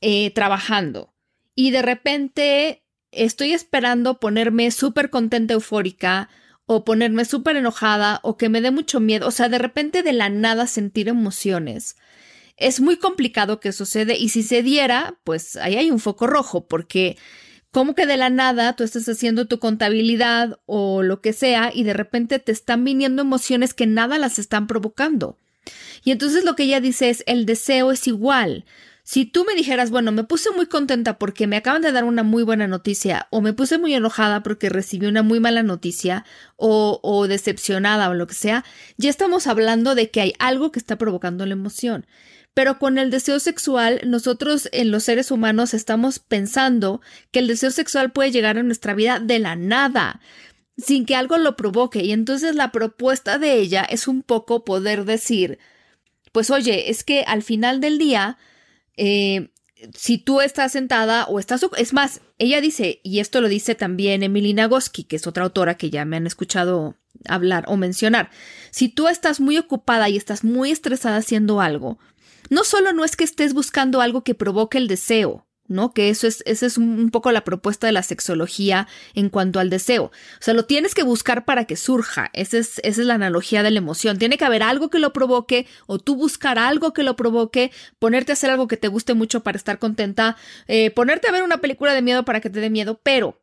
eh, trabajando y de repente estoy esperando ponerme súper contenta, eufórica, o ponerme súper enojada, o que me dé mucho miedo, o sea, de repente de la nada sentir emociones es muy complicado que sucede y si se diera, pues ahí hay un foco rojo porque como que de la nada tú estás haciendo tu contabilidad o lo que sea y de repente te están viniendo emociones que nada las están provocando. Y entonces lo que ella dice es el deseo es igual. Si tú me dijeras, bueno, me puse muy contenta porque me acaban de dar una muy buena noticia, o me puse muy enojada porque recibí una muy mala noticia, o, o decepcionada o lo que sea, ya estamos hablando de que hay algo que está provocando la emoción. Pero con el deseo sexual, nosotros en los seres humanos estamos pensando que el deseo sexual puede llegar a nuestra vida de la nada, sin que algo lo provoque. Y entonces la propuesta de ella es un poco poder decir, pues oye, es que al final del día, eh, si tú estás sentada o estás... Es más, ella dice, y esto lo dice también Emilina Goski, que es otra autora que ya me han escuchado hablar o mencionar, si tú estás muy ocupada y estás muy estresada haciendo algo, no solo no es que estés buscando algo que provoque el deseo, ¿no? Que eso es, esa es un poco la propuesta de la sexología en cuanto al deseo. O sea, lo tienes que buscar para que surja. Esa es, esa es la analogía de la emoción. Tiene que haber algo que lo provoque o tú buscar algo que lo provoque, ponerte a hacer algo que te guste mucho para estar contenta, eh, ponerte a ver una película de miedo para que te dé miedo, pero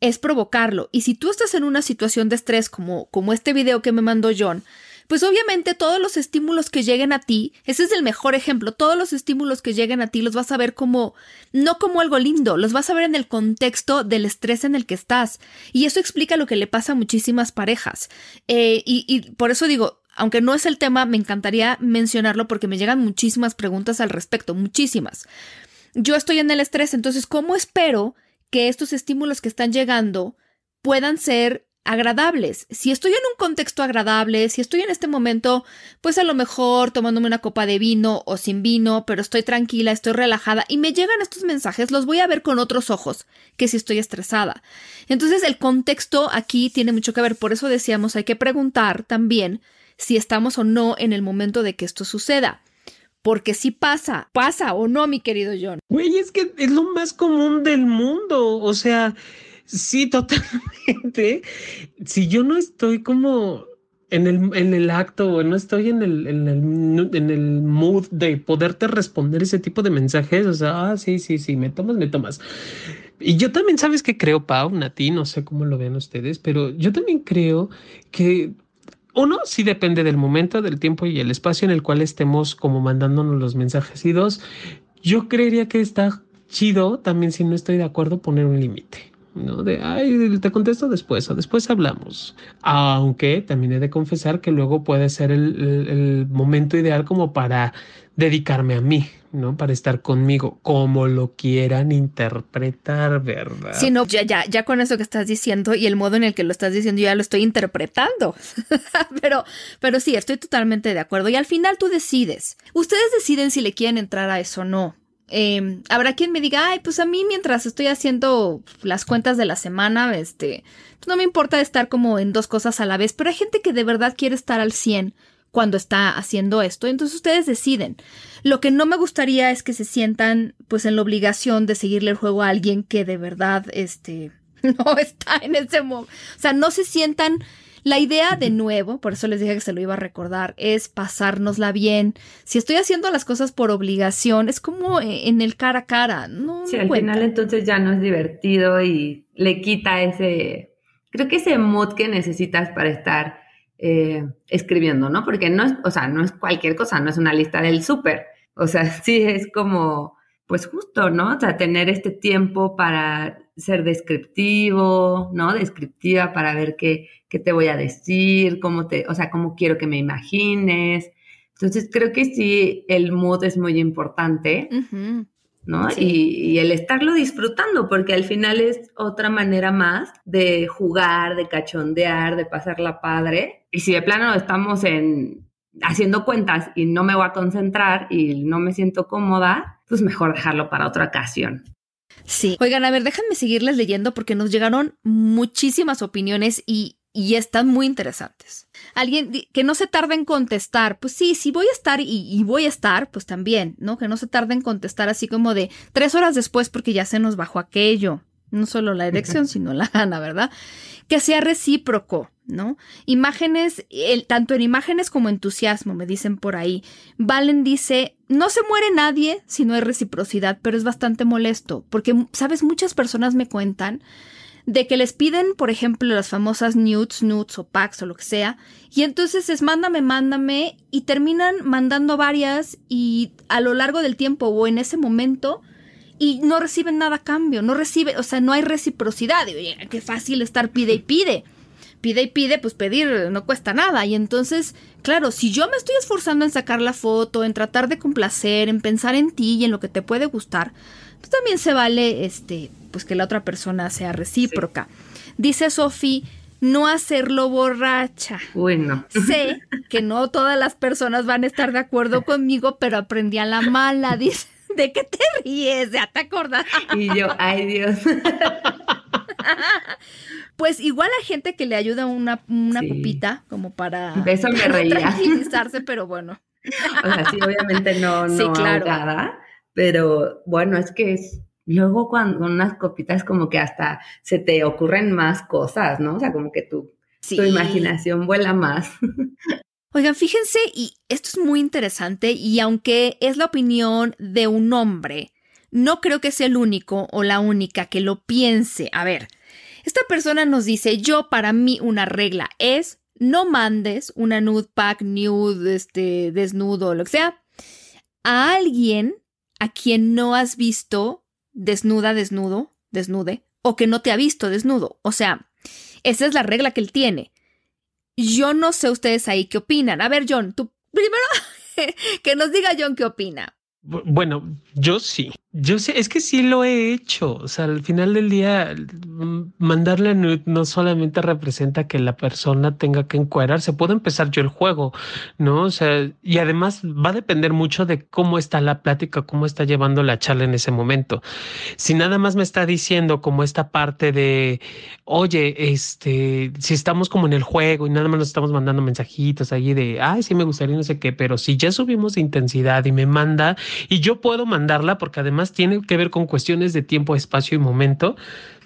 es provocarlo. Y si tú estás en una situación de estrés como, como este video que me mandó John, pues obviamente todos los estímulos que lleguen a ti, ese es el mejor ejemplo, todos los estímulos que lleguen a ti los vas a ver como, no como algo lindo, los vas a ver en el contexto del estrés en el que estás. Y eso explica lo que le pasa a muchísimas parejas. Eh, y, y por eso digo, aunque no es el tema, me encantaría mencionarlo porque me llegan muchísimas preguntas al respecto, muchísimas. Yo estoy en el estrés, entonces, ¿cómo espero que estos estímulos que están llegando puedan ser agradables. Si estoy en un contexto agradable, si estoy en este momento, pues a lo mejor tomándome una copa de vino o sin vino, pero estoy tranquila, estoy relajada y me llegan estos mensajes, los voy a ver con otros ojos que si estoy estresada. Entonces el contexto aquí tiene mucho que ver, por eso decíamos hay que preguntar también si estamos o no en el momento de que esto suceda. Porque si pasa, pasa o no, mi querido John. Güey, es que es lo más común del mundo. O sea, Sí, totalmente. Si yo no estoy como en el, en el acto no estoy en el, en, el, en el mood de poderte responder ese tipo de mensajes, o sea, ah, sí, sí, sí, me tomas, me tomas. Y yo también, ¿sabes que creo, Pau, Nati? No sé cómo lo ven ustedes, pero yo también creo que uno, sí depende del momento, del tiempo y el espacio en el cual estemos como mandándonos los mensajes. Y dos, yo creería que está chido también si no estoy de acuerdo poner un límite. ¿No? De, ay, te contesto después o después hablamos. Aunque también he de confesar que luego puede ser el, el momento ideal como para dedicarme a mí, ¿no? Para estar conmigo, como lo quieran interpretar, ¿verdad? Sí, no, ya, ya, ya con eso que estás diciendo y el modo en el que lo estás diciendo, ya lo estoy interpretando. pero, pero sí, estoy totalmente de acuerdo. Y al final tú decides. Ustedes deciden si le quieren entrar a eso o no. Eh, habrá quien me diga, ay, pues a mí mientras estoy haciendo las cuentas de la semana, este, no me importa estar como en dos cosas a la vez, pero hay gente que de verdad quiere estar al 100 cuando está haciendo esto. Entonces ustedes deciden. Lo que no me gustaría es que se sientan pues en la obligación de seguirle el juego a alguien que de verdad este no está en ese momento. O sea, no se sientan la idea de nuevo, por eso les dije que se lo iba a recordar, es pasárnosla bien. Si estoy haciendo las cosas por obligación, es como eh, en el cara a cara, no Sí, al final entonces ya no es divertido y le quita ese creo que ese mood que necesitas para estar eh, escribiendo, ¿no? Porque no es, o sea, no es cualquier cosa, no es una lista del súper. O sea, sí es como, pues justo, ¿no? O sea, tener este tiempo para ser descriptivo, ¿no? Descriptiva para ver qué, qué te voy a decir, cómo te, o sea, cómo quiero que me imagines. Entonces, creo que sí, el mood es muy importante. ¿no? Y, el estarlo disfrutando, porque al final es otra manera más de jugar, de cachondear, de pasarla padre. Y si de plano estamos en haciendo cuentas y no me voy a concentrar y no me siento cómoda, pues mejor dejarlo para otra ocasión. Sí. Oigan, a ver, déjenme seguirles leyendo porque nos llegaron muchísimas opiniones y y están muy interesantes. Alguien que no se tarde en contestar, pues sí, si voy a estar y, voy a estar, pues también, ¿no? Que no se tarde en contestar así como de tres horas después porque ya se nos bajó aquello. No solo la erección, sino la gana, ¿verdad? Que sea recíproco, ¿no? Imágenes, el, tanto en imágenes como entusiasmo, me dicen por ahí. Valen dice, no se muere nadie si no hay reciprocidad, pero es bastante molesto, porque, ¿sabes? Muchas personas me cuentan de que les piden, por ejemplo, las famosas nudes, nudes o packs o lo que sea, y entonces es mándame, mándame, y terminan mandando varias y a lo largo del tiempo o en ese momento, y no reciben nada a cambio, no recibe, o sea, no hay reciprocidad. Qué fácil estar pide y pide. Pide y pide, pues pedir no cuesta nada. Y entonces, claro, si yo me estoy esforzando en sacar la foto, en tratar de complacer, en pensar en ti y en lo que te puede gustar, pues también se vale este pues que la otra persona sea recíproca. Dice Sofi, no hacerlo borracha. Bueno. Sé que no todas las personas van a estar de acuerdo conmigo, pero aprendí a la mala. Dice, ¿de qué te ríes? ¿Ya te acordás? Y yo, ay Dios. Pues igual a gente que le ayuda una, una copita como para eso me reía. tranquilizarse, pero bueno. O sea, sí, obviamente no, no sí, claro. pero bueno, es que es Luego cuando unas copitas como que hasta se te ocurren más cosas, ¿no? O sea, como que tu, tu imaginación vuela más. Oigan, fíjense, y esto es muy interesante, y aunque es la opinión de un hombre, no creo que sea el único o la única que lo piense. A ver, esta persona nos dice, yo para mí una regla es no mandes una nude pack, nude, este, desnudo, lo que sea, a alguien a quien no has visto desnuda, desnudo, desnude, o que no te ha visto desnudo. O sea, esa es la regla que él tiene. Yo no sé ustedes ahí qué opinan. A ver, John, tú primero que nos diga John qué opina. Bueno, yo sí. Yo sé, es que sí lo he hecho. O sea, al final del día, mandarle nude no solamente representa que la persona tenga que encuadrarse, puedo empezar yo el juego, ¿no? O sea, y además va a depender mucho de cómo está la plática, cómo está llevando la charla en ese momento. Si nada más me está diciendo como esta parte de, oye, este, si estamos como en el juego y nada más nos estamos mandando mensajitos allí de, ay, sí me gustaría no sé qué, pero si ya subimos intensidad y me manda, y yo puedo mandarla porque además tiene que ver con cuestiones de tiempo, espacio y momento,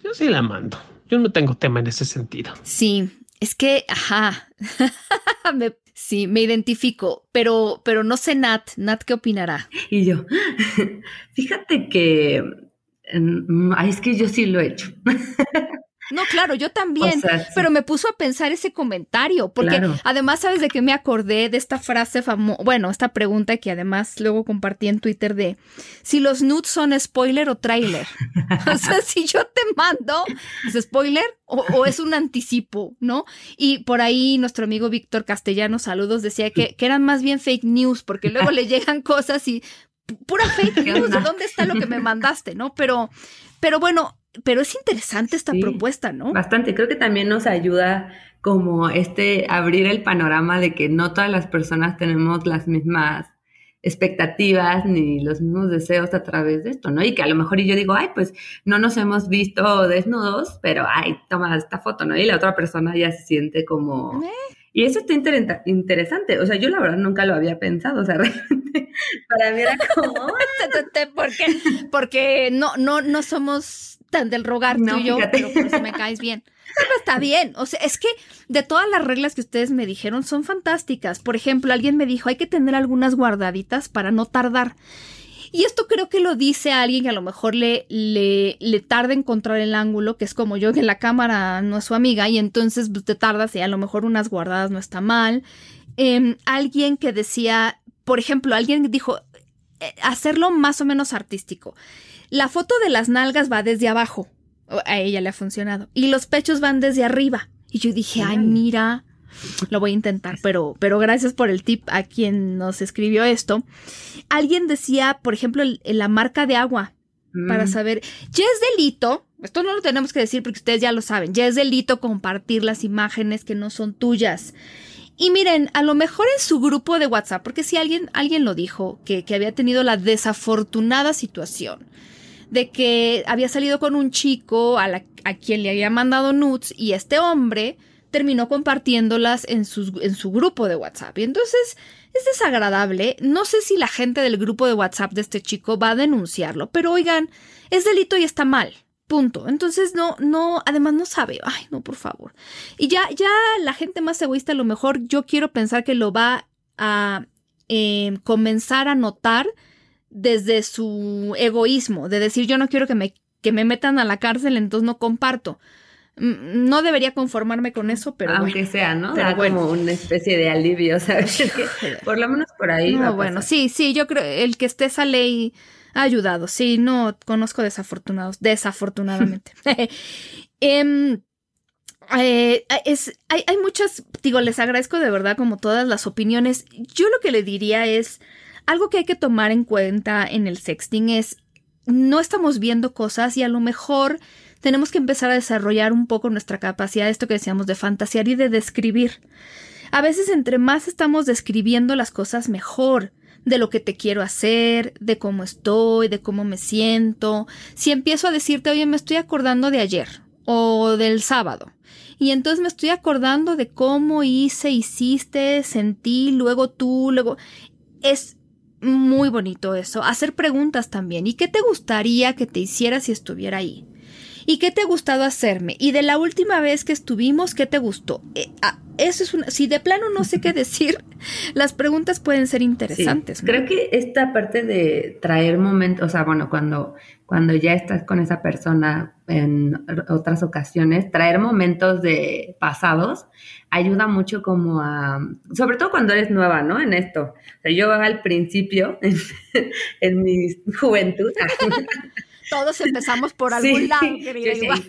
yo sí la mando. Yo no tengo tema en ese sentido. Sí, es que, ajá, sí, me identifico, pero, pero no sé Nat, Nat, ¿qué opinará? Y yo, fíjate que, mm, es que yo sí lo he hecho. No, claro, yo también, pero me puso a pensar ese comentario, porque además, ¿sabes de qué me acordé de esta frase famosa? Bueno, esta pregunta que además luego compartí en Twitter de si los nudes son spoiler o trailer. o sea, si yo te mando, ¿es spoiler o, es un anticipo, no? Y por ahí nuestro amigo Víctor Castellano, saludos, decía que, que eran más bien fake news, porque luego le llegan cosas y pura fake news, ¿dónde está lo que me mandaste, no? Pero, pero bueno, pero es interesante esta propuesta, ¿no? Bastante, creo que también nos ayuda como este abrir el panorama de que no todas las personas tenemos las mismas expectativas ni los mismos deseos a través de esto, ¿no? Y que a lo mejor y yo digo, ay, pues no nos hemos visto desnudos, pero ay, toma esta foto, ¿no? Y la otra persona ya se siente como... ¿Eh? Y eso está interesante. O sea, yo la verdad nunca lo había pensado. O sea, realmente para mí era como. ¿Por qué? Porque no, no, no somos tan del rogar tú y yo, pero por eso me caes bien. Pero está bien. O sea, es que de todas las reglas que ustedes me dijeron son fantásticas. Por ejemplo, alguien me dijo, hay que tener algunas guardaditas para no tardar. Y esto creo que lo dice a alguien que a lo mejor le, le, le tarda encontrar el ángulo, que es como yo, que la cámara no es su amiga, y entonces pues, te tardas y a lo mejor unas guardadas no está mal. Em, alguien que decía, por ejemplo, alguien dijo, eh, hacerlo más o menos artístico. La foto de las nalgas va desde abajo. A ella le ha funcionado. Y los pechos van desde arriba. Y yo dije, ay, mira, lo voy a intentar, pero, pero gracias por el tip a quien nos escribió esto. Alguien decía, por ejemplo, la marca de agua para mm. saber, ya es delito, esto no lo tenemos que decir porque ustedes ya lo saben, ya es delito compartir las imágenes que no son tuyas. Y miren, a lo mejor en su grupo de WhatsApp, porque si alguien, alguien lo dijo, que, que había tenido la desafortunada situación de que había salido con un chico a, la, a quien le había mandado nudes y este hombre terminó compartiéndolas en, en su grupo de WhatsApp. Y entonces es desagradable. No sé si la gente del grupo de WhatsApp de este chico va a denunciarlo, pero oigan, es delito y está mal. Punto. Entonces no, no, además no sabe. Ay, no, por favor. Y ya, ya la gente más egoísta, a lo mejor yo quiero pensar que lo va a em, comenzar a notar desde su egoísmo, de decir yo no quiero que me, que me metan a la cárcel, entonces no comparto. No debería conformarme con eso, pero aunque sea, ¿no? Pero como una especie de alivio, ¿sabes? por lo menos por ahí. No, bueno, sí, sí, yo creo el que esté esa ley ha ayudado. Sí, no conozco desafortunados, desafortunadamente. Em, eh, es, hay, hay muchas, digo, les agradezco de verdad como todas las opiniones. Yo lo que le diría es algo que hay que tomar en cuenta en el sexting es no estamos viendo cosas y a lo mejor tenemos que empezar a desarrollar un poco nuestra capacidad, esto que decíamos, de fantasear y de describir. A veces entre más estamos describiendo las cosas mejor, de lo que te quiero hacer, de cómo estoy, de cómo me siento. Si empiezo a decirte, oye, me estoy acordando de ayer o del sábado. Y entonces me estoy acordando de cómo hice, hiciste, sentí, luego tú, luego... Es muy bonito eso. Hacer preguntas también. ¿Y qué te gustaría que te hiciera si estuviera ahí? ¿Y qué te ha gustado hacerme? Y de la última vez que estuvimos, ¿qué te gustó? Eh, ah, eso es una, si de plano no sé qué decir, las preguntas pueden ser interesantes. Creo que esta parte de traer momentos, o sea, bueno, cuando, cuando ya estás con esa persona en otras ocasiones, traer momentos de pasados ayuda mucho como a, sobre todo cuando eres nueva, ¿no? En esto. O sea, yo al principio, en, en mi juventud, todos empezamos por algún lado,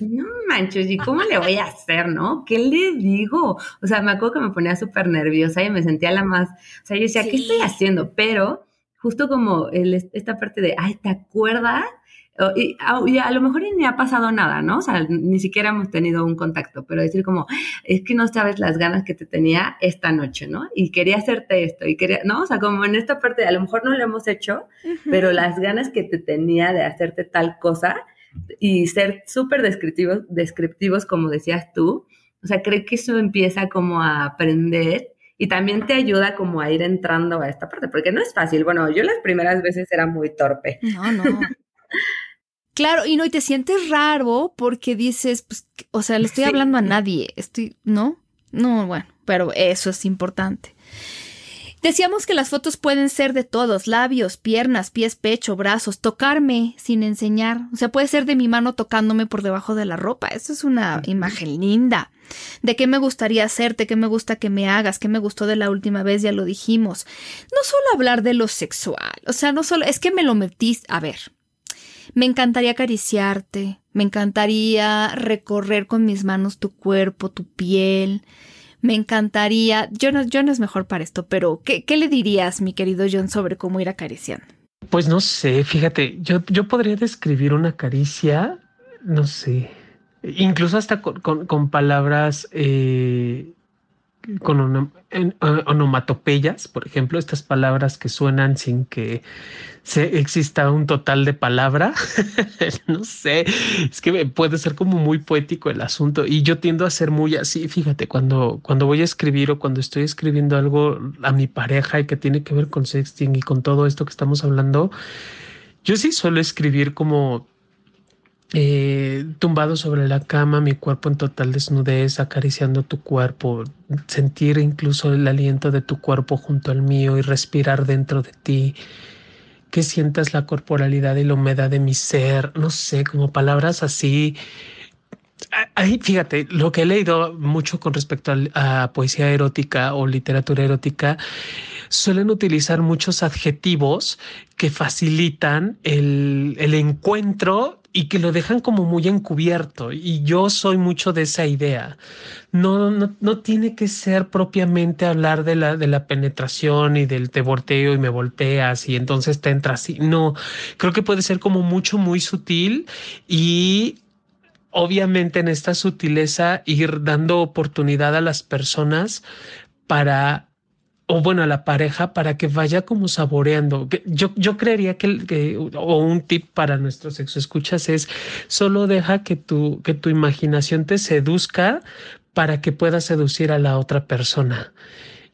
no manches, ¿y cómo le voy a hacer, no? ¿Qué le digo? O sea, me acuerdo que me ponía súper nerviosa y me sentía la más, o sea, yo decía, ¿qué estoy haciendo? Pero justo como el, esta parte de, ay, ¿te acuerdas? Y, a lo mejor ni ha pasado nada, ¿no? O sea, ni siquiera hemos tenido un contacto, pero decir como, es que no sabes las ganas que te tenía esta noche, ¿no? Y quería hacerte esto, y quería, ¿no? O sea, como en esta parte, a lo mejor no lo hemos hecho, pero las ganas que te tenía de hacerte tal cosa y ser súper descriptivos, descriptivos, como decías tú, o sea, creo que eso empieza como a aprender y también te ayuda como a ir entrando a esta parte, porque no es fácil. Bueno, yo las primeras veces era muy torpe. No, no. Claro, y no, y te sientes raro porque dices, pues, o sea, le estoy hablando a nadie, estoy, ¿no? No, bueno, pero eso es importante. Decíamos que las fotos pueden ser de todos, labios, piernas, pies, pecho, brazos, tocarme sin enseñar. O sea, puede ser de mi mano tocándome por debajo de la ropa. Eso es una imagen linda. De qué me gustaría hacerte, qué me gusta que me hagas, qué me gustó de la última vez, ya lo dijimos. No solo hablar de lo sexual, o sea, no solo, es que me lo metís, a ver, me encantaría acariciarte, me encantaría recorrer con mis manos tu cuerpo, tu piel, me encantaría, yo no, es mejor para esto, pero ¿qué, ¿qué, le dirías, mi querido John, sobre cómo ir acariciando? Pues no sé, fíjate, yo, yo podría describir una caricia, no sé, incluso hasta con, con, con palabras eh, con onomatopeyas, por ejemplo, estas palabras que suenan sin que se exista un total de palabra. no sé, es que puede ser como muy poético el asunto y yo tiendo a ser muy así, fíjate, cuando, cuando voy a escribir o cuando estoy escribiendo algo a mi pareja y que tiene que ver con sexting y con todo esto que estamos hablando, yo sí suelo escribir como eh, tumbado sobre la cama, mi cuerpo en total desnudez, acariciando tu cuerpo, sentir incluso el aliento de tu cuerpo junto al mío y respirar dentro de ti, que sientas la corporalidad y la humedad de mi ser, no sé, como palabras así. Ahí, fíjate, lo que he leído mucho con respecto a, poesía erótica o literatura erótica, suelen utilizar muchos adjetivos que facilitan el encuentro y que lo dejan como muy encubierto. Y yo soy mucho de esa idea. No, no, no tiene que ser propiamente hablar de la, de la penetración y del te volteo y me volteas y entonces te entras así. No, creo que puede ser como mucho, muy sutil y obviamente en esta sutileza ir dando oportunidad a las personas para o bueno, a la pareja para que vaya como saboreando. Yo, yo creería que, o un tip para nuestro sexo escuchas es solo deja que tu, que tu imaginación te seduzca para que puedas seducir a la otra persona.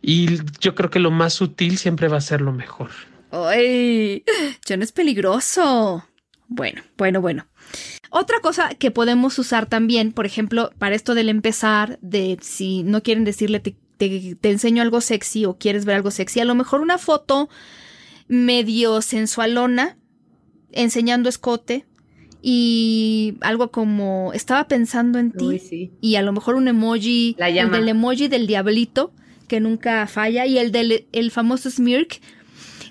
Y yo creo que lo más sutil siempre va a ser lo mejor. ¡Ay! No es peligroso. Bueno, bueno, bueno. Otra cosa que podemos usar también, por ejemplo, para esto del empezar, de si no quieren decirle te te, enseño algo sexy o quieres ver algo sexy, a lo mejor una foto medio sensualona, enseñando escote y algo como estaba pensando en ti y a lo mejor un emoji, el del emoji del diablito que nunca falla y el del el famoso smirk.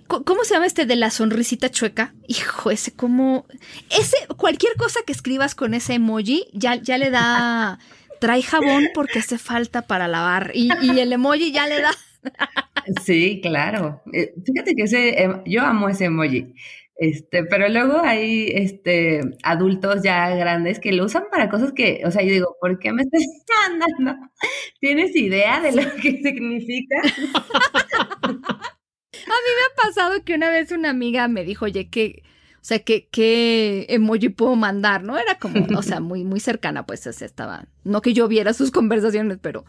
¿Cómo se llama este de la sonrisita chueca? Hijo, ese como ese cualquier cosa que escribas con ese emoji ya ya le da trae jabón porque hace falta para lavar y, el emoji ya le da. Sí, claro. Eh, fíjate que ese, em, yo amo ese emoji. Este, pero luego hay este adultos ya grandes que lo usan para cosas que, o sea, yo digo, ¿por qué me estás mandando? ¿Tienes idea de lo que significa? A mí me ha pasado que una vez una amiga me dijo, oye, que sea, ¿qué, qué emoji puedo mandar? ¿No? Era como, o sea, muy, muy cercana, pues estaba. No que yo viera sus conversaciones, pero.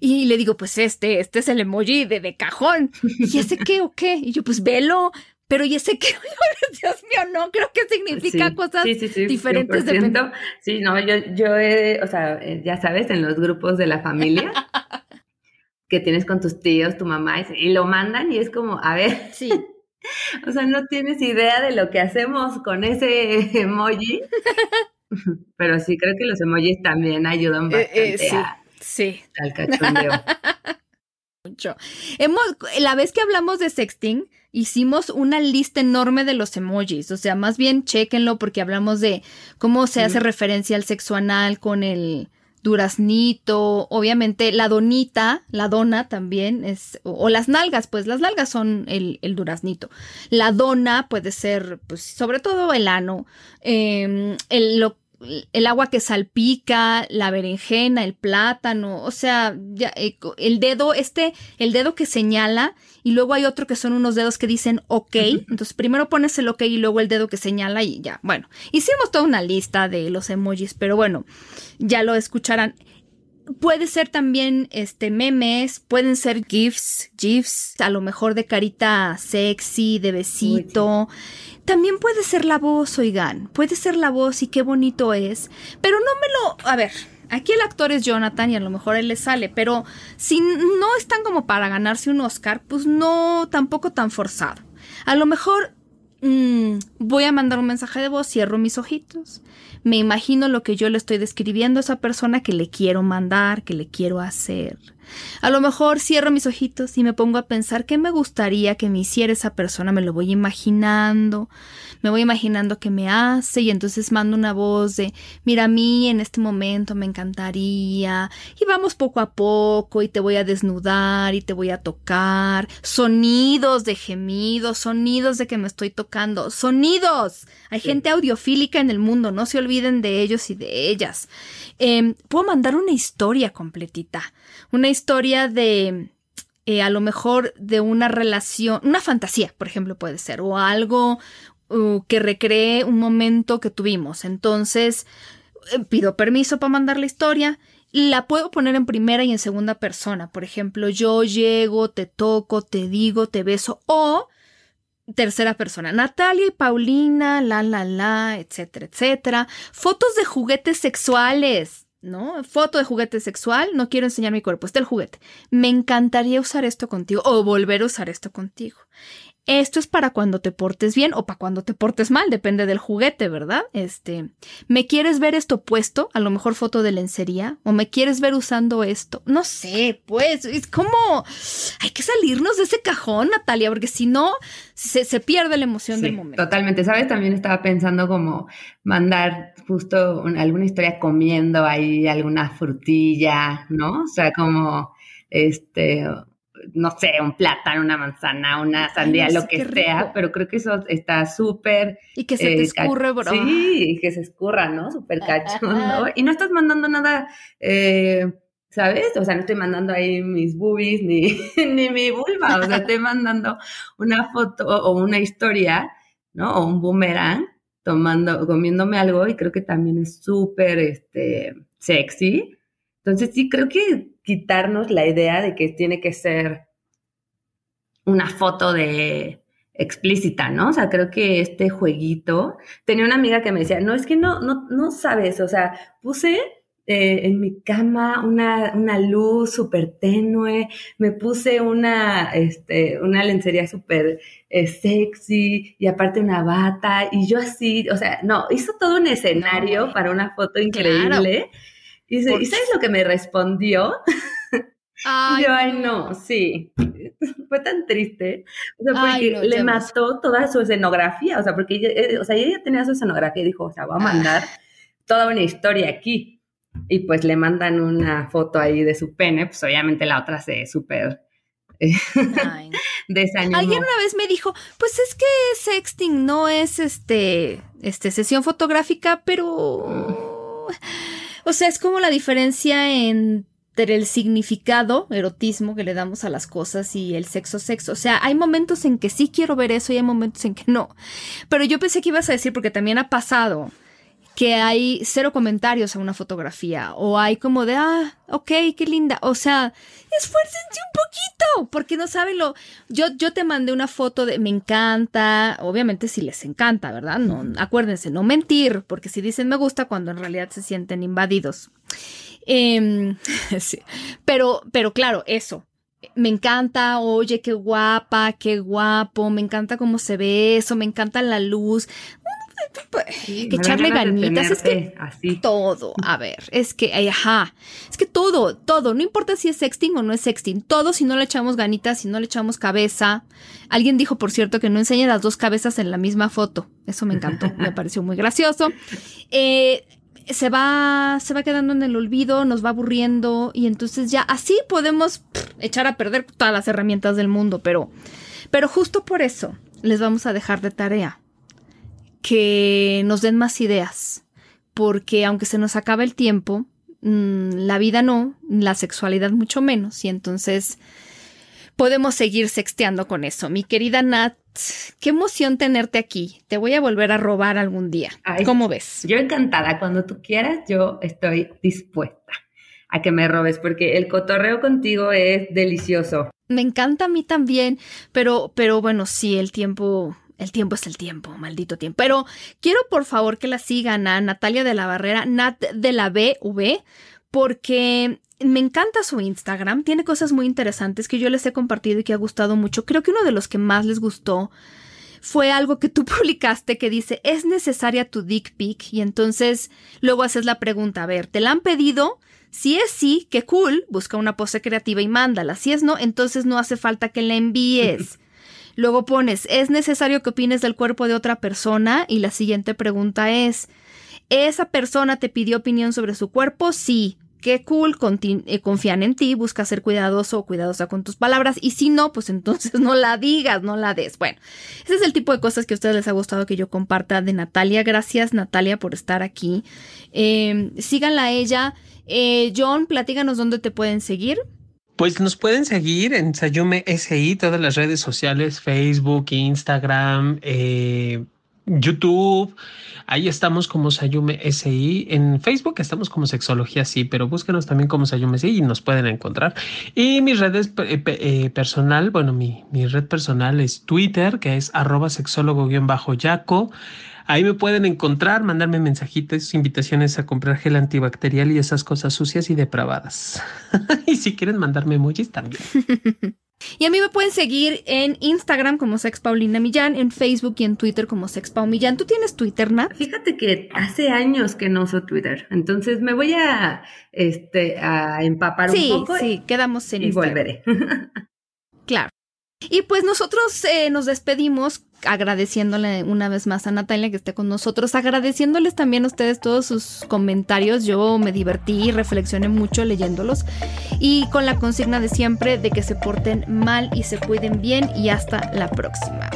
Y le digo, pues este, este es el emoji de, de cajón. ¿Y ese qué o qué? Y yo, pues velo. Pero ¿y ese qué? Dios mío, no, creo que significa cosas diferentes. De... Sí, no, yo, yo, he, o sea, eh, ya sabes, en los grupos de la familia que tienes con tus tíos, tu mamá, y lo mandan y es como, a ver. Sí. O sea, no tienes idea de lo que hacemos con ese emoji. Pero sí, creo que los emojis también ayudan eh, eh, bastante sí, a, sí. al cachondeo. Mucho. Hemos, la vez que hablamos de sexting, hicimos una lista enorme de los emojis. O sea, más bien chéquenlo porque hablamos de cómo se hace referencia al sexo anal con el duraznito, obviamente la donita, la dona también es, o, las nalgas, pues las nalgas son el, el, duraznito. La dona puede ser, pues sobre todo el ano, eh, el, lo, el agua que salpica, la berenjena, el plátano, o sea, ya, eh, el dedo, este, el dedo que señala, y luego hay otro que son unos dedos que dicen ok, entonces primero pones el ok y luego el dedo que señala y ya, bueno, hicimos toda una lista de los emojis, pero bueno, ya lo escucharán. Puede ser también este memes, pueden ser gifs, gifs, a lo mejor de carita sexy, de besito. También puede ser la voz, oigan, puede ser la voz y qué bonito es, pero no me lo, a ver, Aquí el actor es Jonathan y a lo mejor él le sale, pero si no están como para ganarse un Oscar, pues no, tampoco tan forzado. A lo mejor mm, voy a mandar un mensaje de voz, cierro mis ojitos, me imagino lo que yo le estoy describiendo a esa persona que le quiero mandar, que le quiero hacer. A lo mejor cierro mis ojitos y me pongo a pensar qué me gustaría que me hiciera esa persona, me lo voy imaginando, me voy imaginando que me hace y entonces mando una voz de, mira, a mí en este momento me encantaría y vamos poco a poco y te voy a desnudar y te voy a tocar, sonidos de gemidos, sonidos de que me estoy tocando, sonidos. Hay gente audiofílica en el mundo, no se olviden de ellos y de ellas. Em, puedo mandar una historia completita, una historia de eh, a lo mejor de una relación, una fantasía, por ejemplo, puede ser, o algo que recree un momento que tuvimos. Entonces, eh, pido permiso para mandar la historia. La puedo poner en primera y en segunda persona. Por ejemplo, yo llego, te toco, te digo, te beso. O tercera persona. Natalia y Paulina, la, la, la, etcétera, etcétera. Fotos de juguetes sexuales. ¿No? Foto de juguete sexual, no quiero enseñar mi cuerpo, está el juguete. Me encantaría usar esto contigo o volver a usar esto contigo. Esto es para cuando te portes bien o para cuando te portes mal, depende del juguete, ¿verdad? Este, ¿me quieres ver esto puesto? A lo mejor foto de lencería o me quieres ver usando esto? No sé, pues es como hay que salirnos de ese cajón, Natalia, porque si no se, pierde la emoción del momento. Totalmente, ¿sabes? También estaba pensando como mandar justo alguna historia comiendo ahí alguna frutilla, ¿no? O sea, como este no sé, un plátano, una manzana, una sandía, lo que sea, pero creo que eso está súper... Y que se te eh, escurre, bro. Sí, que se escurra, ¿no? Súper cachondo. Y no estás mandando nada, eh, ¿sabes? O sea, no estoy mandando ahí mis boobies ni, ni mi vulva, o sea, estoy mandando una foto o una historia, ¿no? O un boomerang tomando, comiéndome algo y creo que también es súper, este, sexy. Entonces sí, creo que quitarnos la idea de que tiene que ser una foto de explícita, ¿no? O sea, creo que este jueguito, tenía una amiga que me decía, no, es que no, no, no sabes, o sea, puse eh, en mi cama una, una luz súper tenue, me puse una, este, una lencería súper eh, sexy y aparte una bata y yo así, o sea, no, hizo todo un escenario para una foto increíble. Y, sabes lo que me respondió? Ay, yo, ay, no, sí. Fue tan triste. O sea, porque le mató toda su escenografía. O sea, porque ella, eh, o sea, ella tenía su escenografía y dijo, o sea, voy a ah. mandar toda una historia aquí. Y pues le mandan una foto ahí de su pene, pues obviamente la otra se súper eh, desanimó. Alguien una vez me dijo, pues es que sexting no es este, este sesión fotográfica, pero... O sea, es como la diferencia entre el significado, erotismo que le damos a las cosas y el sexo, sexo. O sea, hay momentos en que sí quiero ver eso y hay momentos en que no. Pero yo pensé que ibas a decir, porque también ha pasado que hay cero comentarios a una fotografía o hay como de, ah, ok, qué linda. O sea, esfuércense un poquito porque no saben lo... Yo, yo te mandé una foto de, me encanta, obviamente si les encanta, ¿verdad? No, acuérdense, no mentir, porque si dicen me gusta cuando en realidad se sienten invadidos. Em, sí. Pero, pero claro, eso. Me encanta, oye, qué guapa, qué guapo, me encanta cómo se ve eso, me encanta la luz que echarle ganitas, es que así. todo, a ver, es que, ajá, es que todo, todo, no importa si es sexting o no es sexting, todo si no le echamos ganitas, si no le echamos cabeza. Alguien dijo, por cierto, que no enseñe las dos cabezas en la misma foto, eso me encantó, me pareció muy gracioso. Eh, se va, se va quedando en el olvido, nos va aburriendo y entonces ya así podemos echar a perder todas las herramientas del mundo, pero, pero justo por eso les vamos a dejar de tarea que nos den más ideas, porque aunque se nos acabe el tiempo, mm, la vida no, la sexualidad mucho menos, y entonces podemos seguir sexteando con eso. Mi querida Nat, qué emoción tenerte aquí. Te voy a volver a robar algún día. ¿Cómo ves? Yo encantada, cuando tú quieras, yo estoy dispuesta a que me robes, porque el cotorreo contigo es delicioso. Me encanta a mí también, pero, pero bueno, sí, el tiempo el tiempo es el tiempo, maldito tiempo. Pero quiero por favor que la sigan a Natalia de la Barrera, Nat de la BV, porque me encanta su Instagram, tiene cosas muy interesantes que yo les he compartido y que ha gustado mucho. Creo que uno de los que más les gustó fue algo que tú publicaste que dice, ¿es necesaria tu dick pic? Y entonces luego haces la pregunta, a ver, ¿te la han pedido? Si es sí, qué cool, busca una pose creativa y mándala. Si es no, entonces no hace falta que la envíes. Luego pones, ¿es necesario que opines del cuerpo de otra persona? Y la siguiente pregunta es, ¿esa persona te pidió opinión sobre su cuerpo? Sí qué cool, eh, confían en ti, busca ser cuidadoso o cuidadosa con tus palabras y si no, pues entonces no la digas, no la des. Bueno, ese es el tipo de cosas que a ustedes les ha gustado que yo comparta de Natalia. Gracias Natalia por estar aquí. Em, síganla a ella. Eh, John, platíganos dónde te pueden seguir. Pues nos pueden seguir en Sayume SI, todas las redes sociales, Facebook, Instagram, eh, YouTube. Ahí estamos como Sayume SI. En Facebook estamos como Sexología Sí, pero búsquenos también como Sayume SI y nos pueden encontrar. Y mis redes eh, eh, personal, bueno, mi, mi, red personal es Twitter, que es arroba sexólogo-yaco. Ahí me pueden encontrar, mandarme mensajitos, invitaciones a comprar gel antibacterial y esas cosas sucias y depravadas. y si quieren mandarme emojis también. Y a mí me pueden seguir en Instagram como Sex Paulina Millán, en Facebook y en Twitter como Sex Pau Millán. ¿Tú tienes Twitter, Nat? Fíjate que hace años que no uso Twitter, entonces me voy a, este, a empapar un poco. Sí, quedamos en y volveré. claro. Y pues nosotros eh, nos despedimos agradeciéndole una vez más a Natalia que esté con nosotros, agradeciéndoles también a ustedes todos sus comentarios. Yo me divertí y reflexioné mucho leyéndolos y con la consigna de siempre de que se porten mal y se cuiden bien y hasta la próxima.